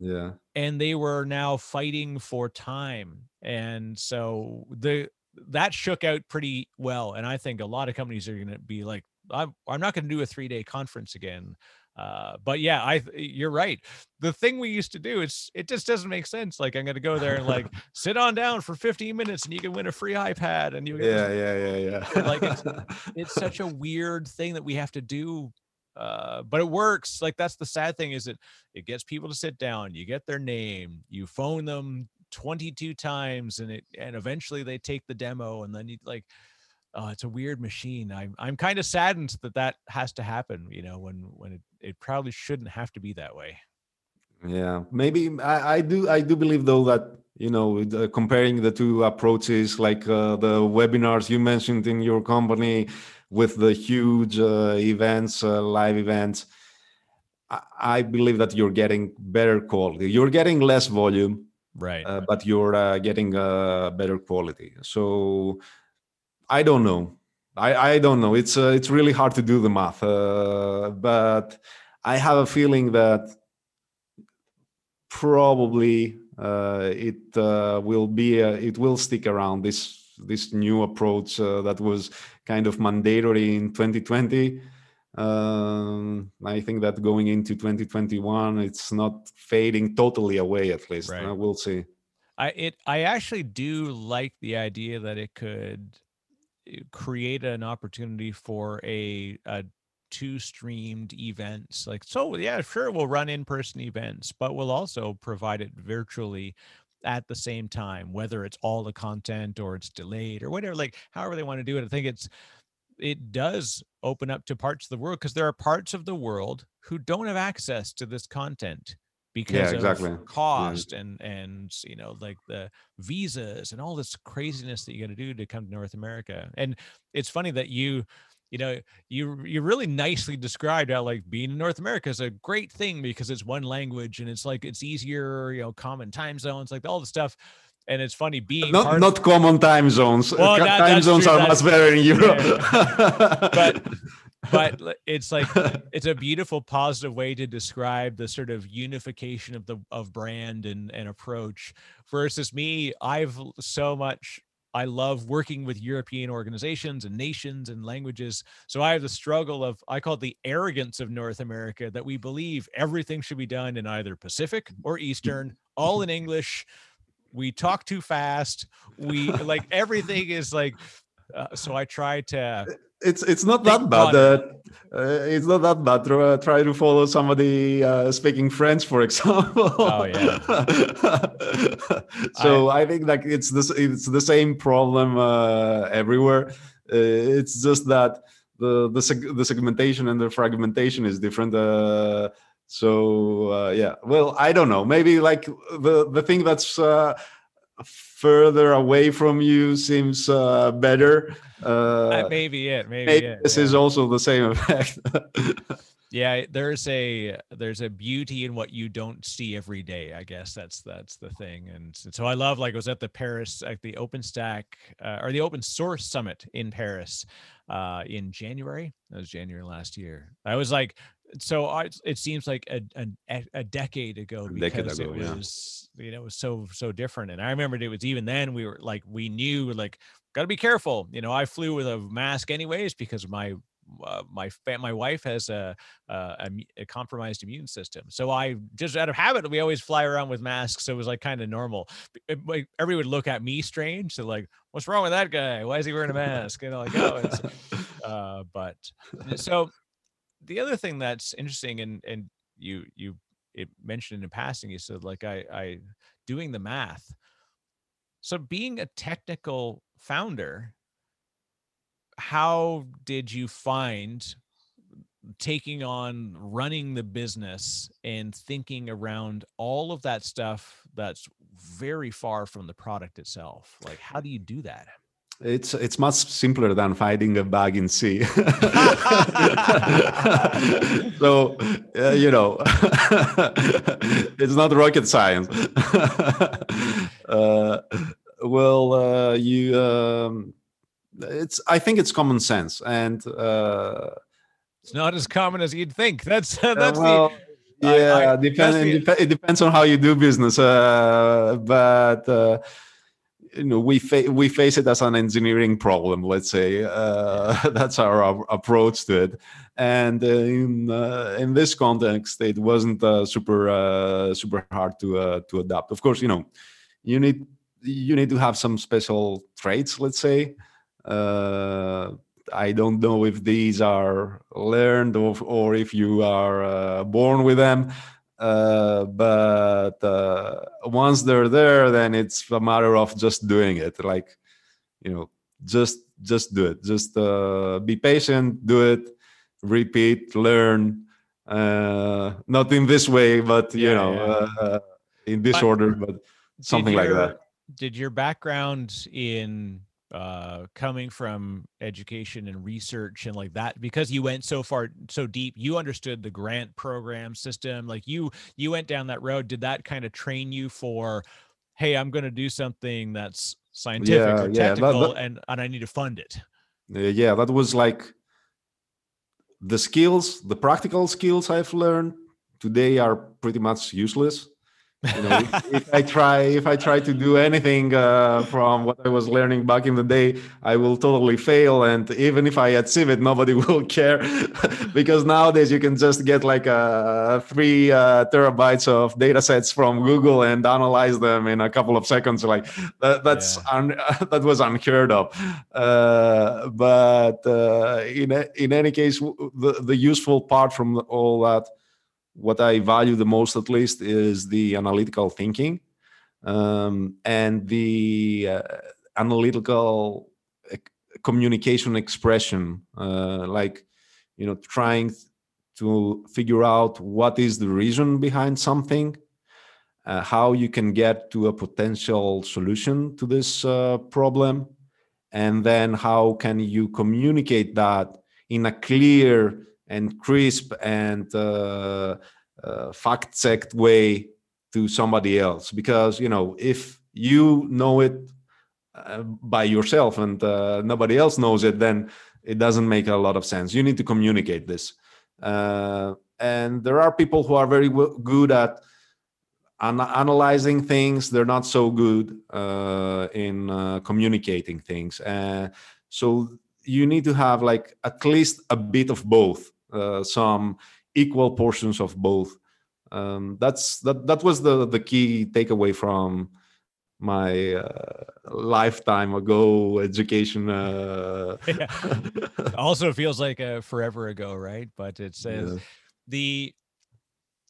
yeah. and they were now fighting for time and so the that shook out pretty well and i think a lot of companies are going to be like i'm, I'm not going to do a three day conference again uh, but yeah i you're right. The thing we used to do it's it just doesn't make sense like i'm going to go there and like sit on down for 15 minutes and you can win a free ipad and you this yeah yeah yeah yeah. Like, it's such a weird thing that we have to do uh but it works like that's the sad thing is it it gets people to sit down you get their name you phone them 22 times and it and eventually they take the demo and then you like oh it's a weird machine i'm i'm kind of saddened that that has to happen you know when when it, it probably shouldn't have to be that way Yeah, maybe I, I do. I do believe though that you know, comparing the two approaches, like uh, the webinars you mentioned in your company, with the huge uh, events, uh, live events, I, I believe that you're getting better quality. You're getting less volume, right uh, but you're uh, getting uh, better quality. So I don't know. I, I don't know. It's uh, it's really hard to do the math, uh, but I have a feeling that probably uh, it uh, will be it will stick around this this new approach uh, that was kind of mandatory in 2020 um, i think that going into 2021 it's not fading totally away at least. Right. uh, we'll see. I it I actually do like the idea that it could uh, create an opportunity for a a two streamed events. Like so yeah sure we'll run in person events but we'll also provide it virtually at the same time whether it's all the content or it's delayed or whatever like however they want to do it i think it's it does open up to parts of the world because there are parts of the world who don't have access to this content because exactly. Of cost and and you know like the visas and all this craziness that you got to do to come to North America. And it's funny that you you know you you really nicely described how like being in North America is a great thing because it's one language and it's like it's easier, you know, common time zones, like all the stuff. And it's funny being not not common time zones. Well, that- time zones true, are that's- much better in europe. But but it's like it's a beautiful positive way to describe the sort of unification of the of brand and and approach versus me i've so much i love working with european organizations and nations and languages. So i have the struggle of i call it the arrogance of north america that we believe everything should be done in either pacific or eastern all in english. We talk too fast. We like everything is like uh, so i try to it's it's not that bad. Uh, uh, it's not that bad. Try, try to follow somebody uh, speaking French, for example. Oh, yeah. so I, think like it's this it's the same problem uh, everywhere. Uh, it's just that the the seg- the segmentation and the fragmentation is different. Uh, so uh, yeah, well, I don't know. Maybe like the the thing that's uh, further away from you seems uh, better. Uh, that may be it maybe, maybe it, this yeah. is also the same effect. yeah there's a there's a beauty in what you don't see every day i guess that's that's the thing and so i love like i was at the paris at the openstack uh, or the open source summit in paris uh in january that was january last year i was like so I, it seems like a, a, a decade ago because decade ago, it yeah. was you know it was so so different and i remembered it was even then we were like we knew like got to be careful you know i flew with a mask anyways because my uh, my fa- my wife has a, a a compromised immune system, so I just out of habit we always fly around with masks. So it was like kind of normal. It- Like everybody would look at me strange, so like, what's wrong with that guy? Why is he wearing a mask? You know, like oh, it's uh, but so the other thing that's interesting and and you you it mentioned in passing you said like i i doing the math. So being a technical founder how did you find taking on running the business and thinking around all of that stuff that's very far from the product itself? Like how do you do that It's it's much simpler than finding a bug in C. so uh, you know, it's not rocket science. uh, well, uh, you, um, it's I think it's common sense, and uh, it's not as common as you'd think that's uh, that's well, the yeah, I- depend, it the- it depends on how you do business. Uh, but uh, you know, we fa- we face it as an engineering problem. Let's say uh, that's our, ap- approach to it. And uh, in uh, in this context, it wasn't uh, super uh, super hard to uh, to adapt. Of course, you know, you need you need to have some special traits. Let's say. I don't know if these are learned or, or if you are born with them. Uh, but uh, once they're there, then it's a matter of just doing it. Like, you know, just just do it. Just uh, be patient, do it, repeat, learn. Uh, not in this way, but you Yeah, know, yeah. Uh, in this But order, but something like that. Did your background in uh, coming from education and research and like that, because you went so far, so deep, you understood the grant program system. Like you, you went down that road. Did that kind of train you for, hey, I'm going to do something that's scientific Yeah, or yeah, that- technical, that- and and I need to fund it. Yeah that was like the skills the practical skills i've learned today are pretty much useless you know if, if i try if i try to do anything uh, from what i was learning back in the day i will totally fail. And even if i achieve it nobody will care. Because nowadays you can just get like uh, three uh, terabytes of data sets from google and analyze them in a couple of seconds. Like that, that's Yeah. un, that was unheard of. Uh, but uh, in in any case w- the, the useful part from all that what I value the most, at least, is the analytical thinking um, and the uh, analytical communication expression, uh, like you know, trying to figure out what is the reason behind something, uh, how you can get to a potential solution to this uh, problem, and then how can you communicate that in a clear and crisp and uh, uh, fact-checked way to somebody else. Because you know if you know it uh, by yourself and uh, nobody else knows it then it doesn't make a lot of sense. You need to communicate this. Uh, and there are people who are very w- good at an- analyzing things. They're not so good uh, in uh, communicating things. Uh, so you need to have like at least a bit of both uh, some equal portions of both um, that's that that was the the key takeaway from my uh, lifetime ago education uh, Yeah. also feels like a forever ago, right? But it says yeah. the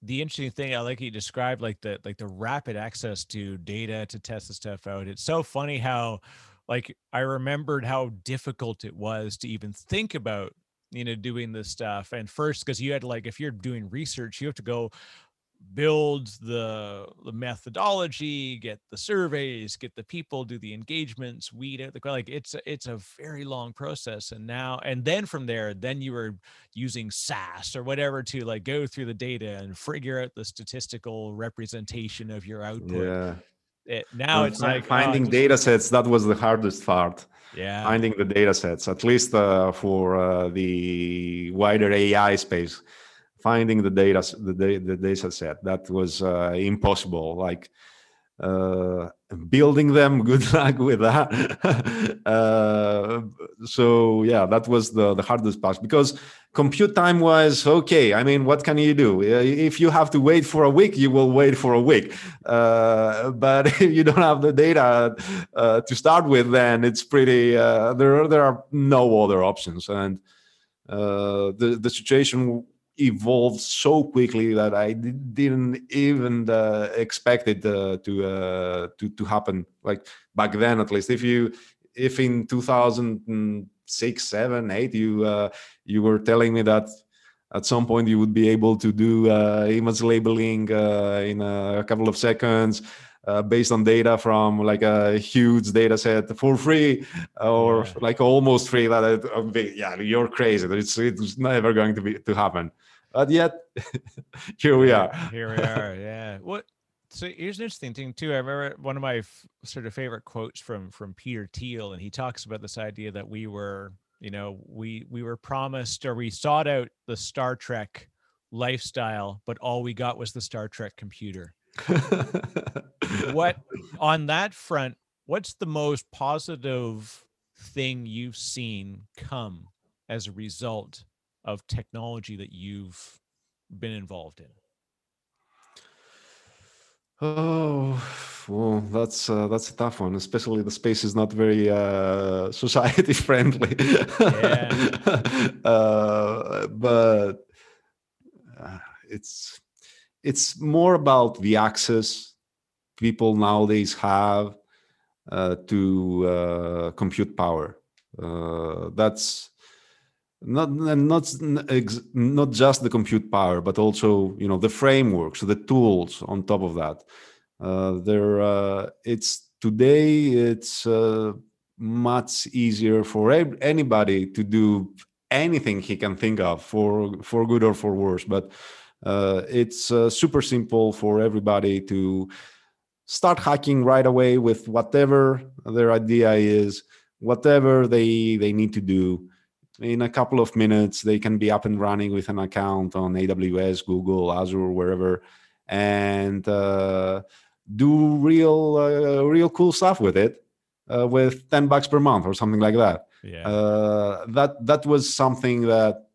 the interesting thing I like you described like the like the rapid access to data to test the stuff out. It's so funny how like I remembered how difficult it was to even think about you know doing this stuff and first because you had like if you're doing research you have to go build the the methodology, get the surveys, get the people, do the engagements, weed out the like it's it's a very long process. And now and then from there, then you were using SAS or whatever to like go through the data and figure out the statistical representation of your output. Yeah. It, now it's like finding oh, data sets. That was the hardest part. Yeah. Finding the data sets, at least uh, for uh, the wider AI space finding the data the, the data set that was uh, impossible like uh, building them good luck with that. Uh, so yeah that was the, the hardest part because compute time was okay. I mean what can you do? If you have to wait for a week you will wait for a week. Uh, but if you don't have the data uh, to start with then it's pretty uh, there, there are no other options. And the, the situation evolved so quickly that I didn't even uh, expect it uh, to uh, to to happen. Like back then, at least, if you if in 2006, seven, eight, you uh, you were telling me that at some point you would be able to do uh, image labeling uh, in a couple of seconds. Uh, based on data from like a huge data set for free or yeah. like almost free that it, yeah you're crazy it's it's never going to be to happen but yet. Here we are. here we are yeah. What so here's an interesting thing too. I remember one of my f- sort of favorite quotes from from peter thiel and he talks about this idea that we were you know we we were promised or we sought out the star trek lifestyle but all we got was the star trek computer. What on that front what's the most positive thing you've seen come as a result of technology that you've been involved in? Oh, well, that's uh, that's a tough one. Especially the space is not very uh, society friendly. Yeah. uh, but uh, it's it's more about the access people nowadays have uh, to uh, compute power. that's not not not just the compute power but also you know the frameworks the tools on top of that. Uh, there uh, it's today it's uh, much easier for anybody to do anything he can think of for for good or for worse but uh, it's uh, super simple for everybody to start hacking right away with whatever their idea is whatever they they need to do in a couple of minutes they can be up and running with an account on aws google azure wherever. And uh, do real uh, real cool stuff with it uh, with 10 bucks per month or something like that. Yeah. Uh, that that was something that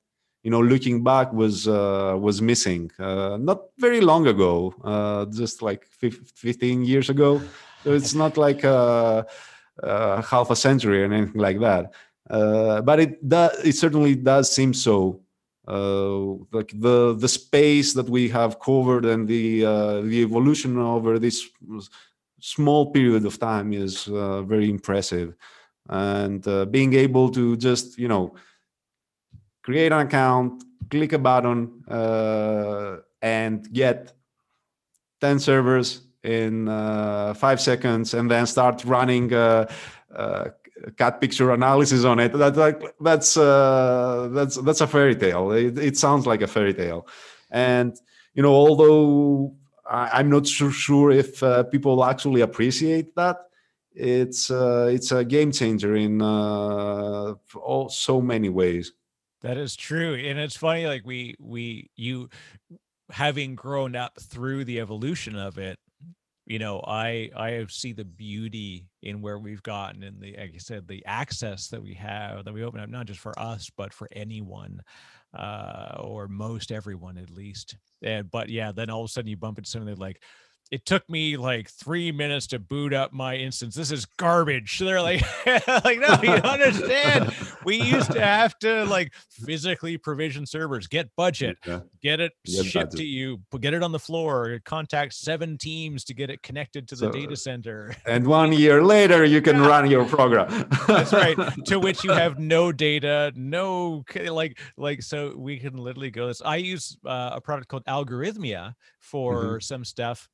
you know looking back was uh, was missing uh, not very long ago just like 15 years ago. So it's not like half a century or anything like that uh, but it it certainly does seem so. Uh, like the the space that we have covered and the uh, the evolution over this small period of time is uh, very impressive. And uh, being able to just you know create an account, click a button, and get ten servers in five seconds, and then start running. Uh, cat picture analysis on it that, that that's uh, that's that's a fairy tale. It, it, sounds like a fairy tale. And you know although I, am not so sure if uh, people actually appreciate that it's uh, it's a game changer in uh, all so many ways. That is true. And it's funny like we we you having grown up through the evolution of it you know i i see the beauty in where we've gotten and the like i said the access that we have that we open up not just for us but for anyone uh or most everyone at least. And but yeah then all of a sudden you bump into something like it took me like three minutes to boot up my instance. This is garbage. They're like, like, no, you understand. We used to have to like physically provision servers, get budget, yeah. get it get shipped budget. to you, get it on the floor, contact seven teams to get it connected to the so, data center. And one year later, you can yeah. run your program. That's right. To which you have no data, no like, like, so we can literally go this. I use uh, a product called Algorithmia for mm-hmm. some stuff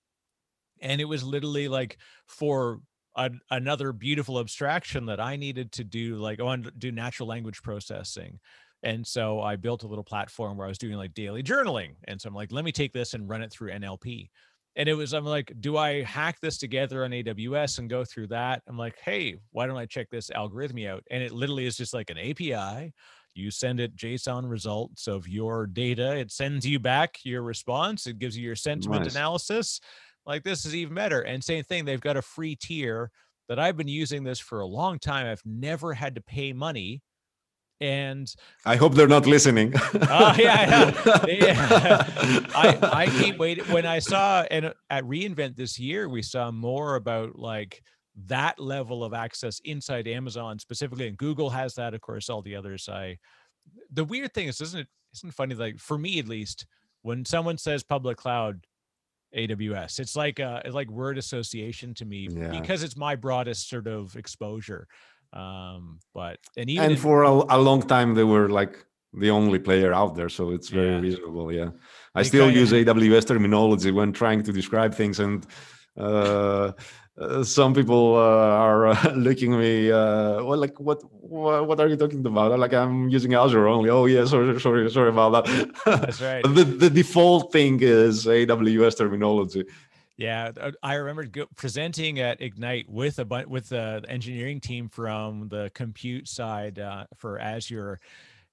and it was literally like for a, another beautiful abstraction that I needed to do, like oh, wanted to do natural language processing. And so I built a little platform where I was doing like daily journaling. And so I'm like, let me take this and run it through NLP. And it was, I'm like, do I hack this together on AWS and go through that? I'm like, hey, why don't I check this algorithm out? And it literally is just like an API. You send it JSON results of your data. It sends you back your response. It gives you your sentiment nice. analysis like this is even better. And same thing, they've got a free tier that I've been using this for a long time. I've never had to pay money. And I hope they're not listening. Oh yeah, yeah. I I keep waiting. When I saw and uh, at reInvent this year, we saw more about like that level of access inside Amazon specifically, and Google has that. Of course, all the others. I the weird thing is, isn't it? Isn't it funny? Like for me, at least, when someone says public cloud, AWS. It's like uh it's like word association to me yeah. because it's my broadest sort of exposure. Um, but and even and for a, a, long time they were like the only player out there, so it's very yeah. reasonable. Yeah, I they still use AWS terminology when trying to describe things, and uh, uh, some people uh, are uh, looking at me uh, well like what, what, what are you talking about? Like i'm using azure only. Oh yeah sorry sorry sorry about that. That's right. The, the default thing is aws terminology. Yeah, uh, I remember presenting at Ignite with a bu- with the engineering team from the compute side uh, for Azure,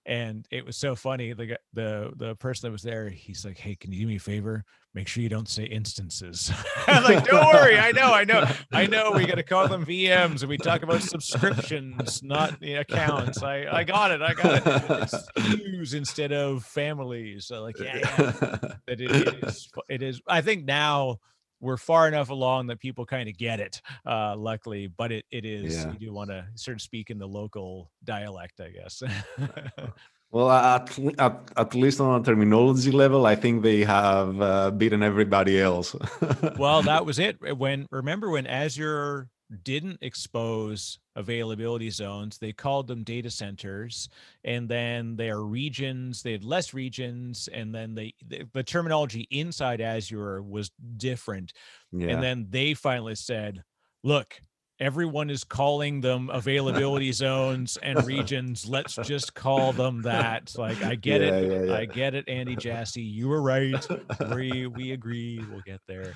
and it was so funny. The the the person that was there, he's like, "Hey, can you do me a favor? Make sure you don't say instances. I'm like, don't worry, I know, I know, I know. We got to call them VMs, and we talk about subscriptions, not the accounts. I, I got it, I got it. It's instead of families. So like, yeah, yeah. It, it is. It is. I think now we're far enough along that people kind of get it. Uh, luckily, but it it is. Yeah. You do want to sort of speak in the local dialect, I guess. Well, at, at, at least on a terminology level, I think they have uh, beaten everybody else. well, that was it. When remember when Azure didn't expose availability zones, they called them data centers, and then their regions. They had less regions, and then they the, the terminology inside Azure was different. Yeah. And then they finally said, "Look, everyone is calling them availability zones and regions. Let's just call them that. Like I get yeah, it. Yeah, yeah. I get it, Andy Jassy. You were right. We we agree. We'll get there.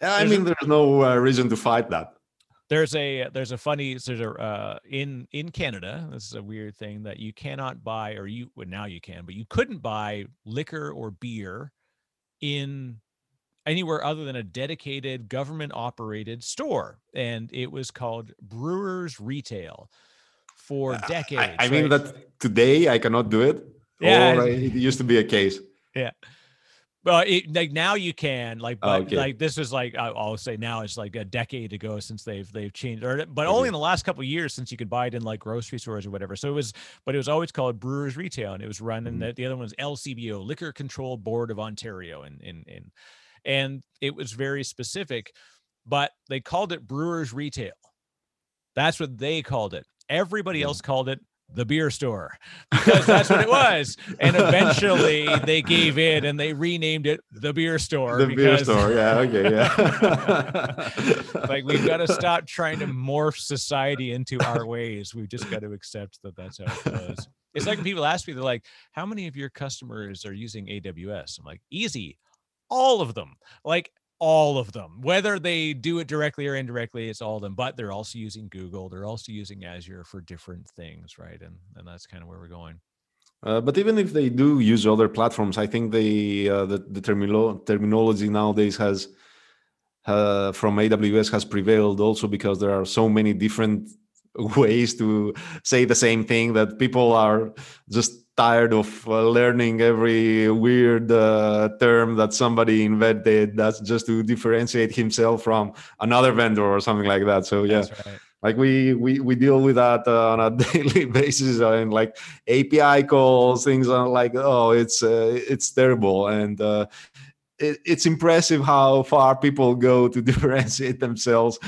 Yeah, I there's mean, a, there's no uh, reason to fight that. There's a there's a funny there's a uh, in in Canada. This is a weird thing that you cannot buy, or you well, now you can, but you couldn't buy liquor or beer in anywhere other than a dedicated government operated store. And it was called Brewers Retail for decades. I, I mean, that today I cannot do it. Yeah. Or it used to be a case. Yeah. Well, it, like now you can like, but okay. like this is like I'll say now it's like a decade ago since they've they've changed, or but only in the last couple years since you could buy it in like grocery stores or whatever. So it was, but it was always called Brewers Retail, and it was run, mm-hmm. the, the other one was LCBO, Liquor Control Board of Ontario, and in in and it was very specific, but they called it Brewers Retail. That's what they called it. Everybody else called it the beer store because that's what it was. And eventually they gave in and they renamed it the beer store. The beer store. Yeah. Okay. Yeah. like we've got to stop trying to morph society into our ways. We've just got to accept that that's how it goes. It's like when people ask me, they're like, how many of your customers are using AWS? I'm like, easy all of them like all of them. Whether they do it directly or indirectly it's all of them but they're also using google they're also using azure for different things right and and that's kind of where we're going. Uh, but even if they do use other platforms i think they uh, the, the termilo- terminology nowadays has uh, from aws has prevailed also because there are so many different ways to say the same thing that people are just tired of uh, learning every weird uh, term that somebody invented that's just to differentiate himself from another vendor or something like that. So yeah. Right. like we, we we deal with that uh, on a daily basis. And like api calls things are like oh it's uh, it's terrible. And uh, it, it's impressive how far people go to differentiate themselves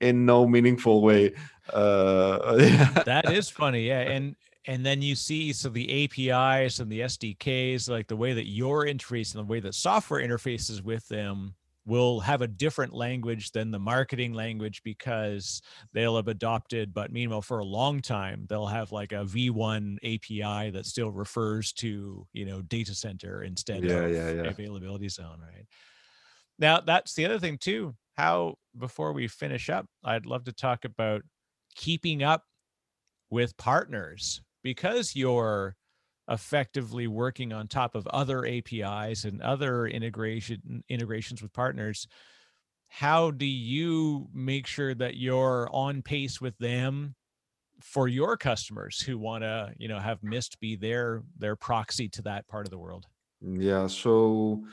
in no meaningful way. Uh, that is funny. Yeah. And and then you see so the apis and the sdks like the way that your interface and the way that software interfaces with them will have a different language than the marketing language because they'll have adopted but meanwhile for a long time they'll have like a v1 api that still refers to you know data center instead yeah, of yeah, yeah. availability zone right? Now that's the other thing too. How before we finish up i'd love to talk about keeping up with partners because you're effectively working on top of other APIs and other integration integrations with partners how do you make sure that you're on pace with them for your customers who want to you know have mist be their their proxy to that part of the world? Yeah so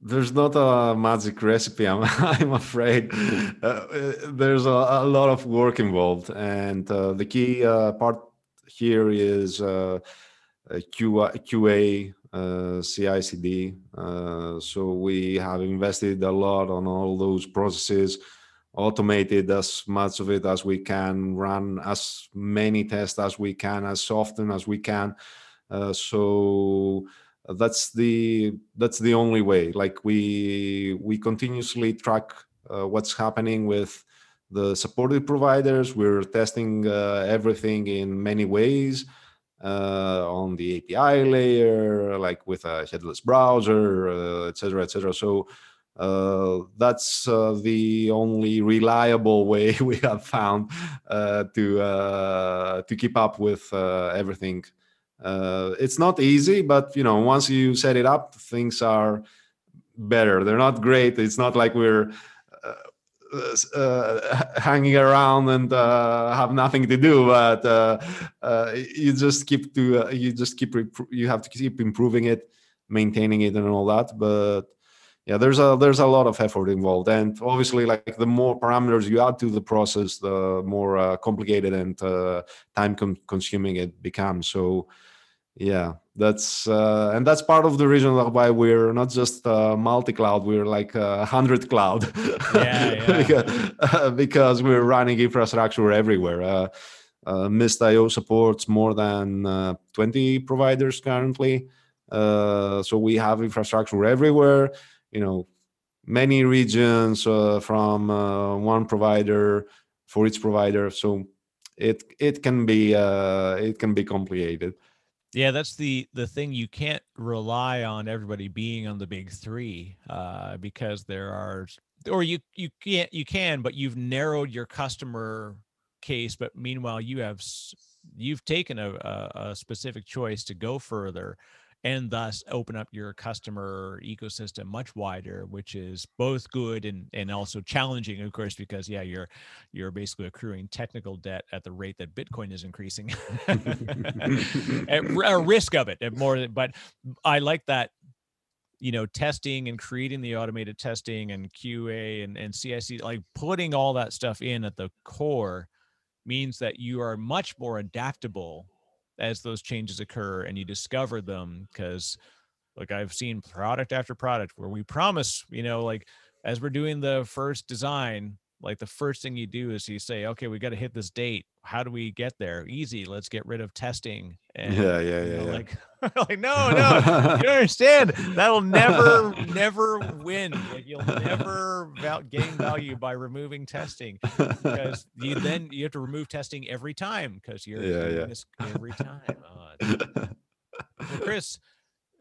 there's not a magic recipe i'm, I'm afraid. Uh, there's a, a, lot of work involved and uh, the key uh, part here is uh, QA, uh, CI/CD. Uh, so we have invested a lot on all those processes, automated as much of it as we can, run as many tests as we can, as often as we can. Uh, so that's the that's the only way. Like we we continuously track uh, what's happening with the supported providers. We're testing uh, everything in many ways uh, on the API layer, like with a headless browser, etc., uh, etc. Et so uh, that's uh, the only reliable way we have found to to keep up with everything. it's not easy, but you know, once you set it up, things are better. They're not great. It's not like we're uh, hanging around and uh, have nothing to do but uh, uh you just keep to uh, you just keep you have to keep improving it maintaining it and all that but yeah there's a there's a lot of effort involved. And obviously like the more parameters you add to the process the more uh, complicated and time consuming it becomes. So yeah that's uh, and that's part of the reason why we're not just uh, multi-cloud we're like a uh, hundred cloud. Yeah, yeah. because, uh, because, we're running infrastructure everywhere. Uh, uh, mist.io supports more than uh, 20 providers currently. So we have infrastructure everywhere you know many regions from one provider for each provider. So it it can be it can be complicated yeah, that's the the thing. You can't rely on everybody being on the big three uh, because there are, or you you can't you can, but you've narrowed your customer case. But meanwhile, you have you've taken a, a, a specific choice to go further and thus open up your customer ecosystem much wider which is both good and and also challenging of course because yeah you're you're basically accruing technical debt at the rate that bitcoin is increasing at a risk of it more but i like that you know testing and creating the automated testing and qa and, and cic like putting all that stuff in at the core means that you are much more adaptable as those changes occur and you discover them because like I've seen product after product where we promise, you know, like as we're doing the first design, like the first thing you do is you say, okay, we got to hit this date. How do we get there? Easy. Let's get rid of testing. And, yeah, yeah, yeah, know, yeah. Like, like no, no, you don't understand. That'll never, never win. Like you'll never val- gain value by removing testing because you then you have to remove testing every time because you're yeah, doing yeah. this every time. Uh, well, Chris,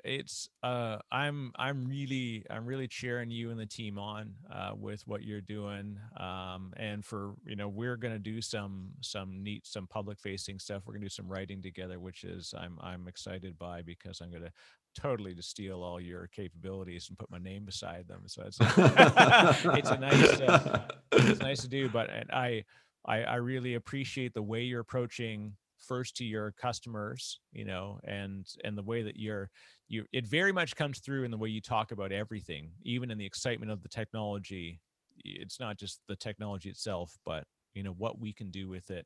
it's uh i'm i'm really i'm really cheering you and the team on uh with what you're doing um and for you know we're gonna do some some neat some public facing stuff. We're gonna do some writing together which is i'm i'm excited by because i'm gonna totally to steal all your capabilities and put my name beside them. So it's it's a nice uh, it's nice to do but and i i i really appreciate the way you're approaching first to your customers you know and and the way that you're you it very much comes through in the way you talk about everything even in the excitement of the technology. It's not just the technology itself but you know what we can do with it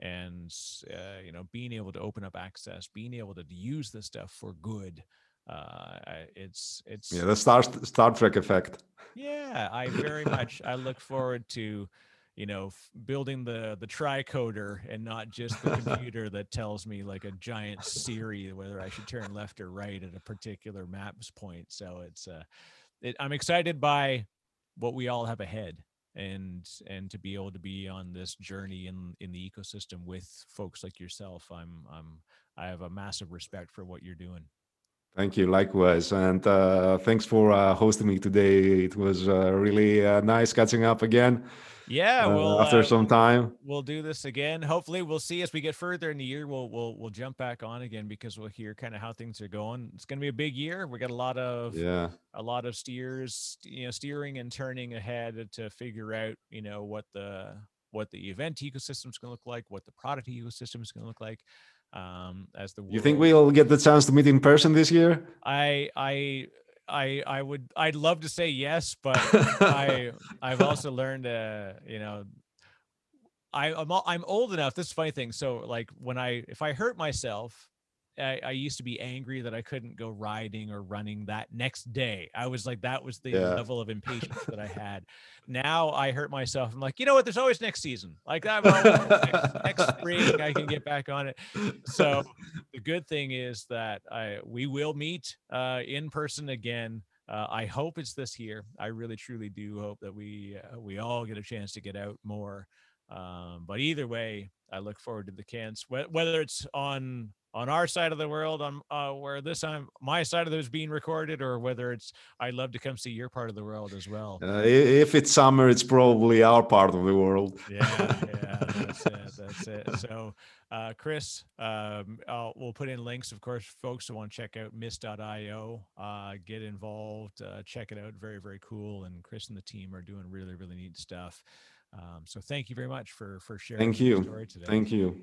and uh, you know being able to open up access being able to use this stuff for good uh it's it's yeah the star star trek effect. Yeah i very much i look forward to you know building the the tricorder and not just the computer that tells me like a giant siri whether i should turn left or right at a particular maps point so it's uh it, i'm excited by what we all have ahead and and to be able to be on this journey in in the ecosystem with folks like yourself i'm i'm i have a massive respect for what you're doing Thank you, likewise, and uh, thanks for uh, hosting me today. It was uh, really uh, nice catching up again. Yeah, uh, well, after some time, we'll do this again. Hopefully, we'll see as we get further in the year. We'll we'll we'll jump back on again because we'll hear kind of how things are going. It's going to be a big year. We got a lot of yeah, a lot of steers, you know, steering and turning ahead to figure out, you know, what the what the event ecosystem is going to look like, what the product ecosystem is going to look like um, as the world. You think we'll get the chance to meet in person this year? I I I I would I'd love to say yes, but I I've also learned uh you know I I'm I'm old enough. This is funny thing. So like when I if I hurt myself I, I, used to be angry that I couldn't go riding or running that next day. I was like, that was the yeah. level of impatience that I had. Now I hurt myself. I'm like, you know what? There's always next season. Like that next, next spring, I can get back on it. So the good thing is that I we will meet uh, in person again. Uh, I hope it's this year. I really truly do hope that we uh, we all get a chance to get out more. Um, but either way, I look forward to the cans. Whether it's on on our side of the world on uh, where this time my side of is being recorded or whether it's i'd love to come see your part of the world as well. Uh, if it's summer it's probably our part of the world. Yeah yeah that's it that's it. So uh, chris um, we'll put in links of course folks who want to check out mist.io uh, get involved uh, check it out very very cool and chris and the team are doing really really neat stuff um, so thank you very much for for sharing thank you. thank you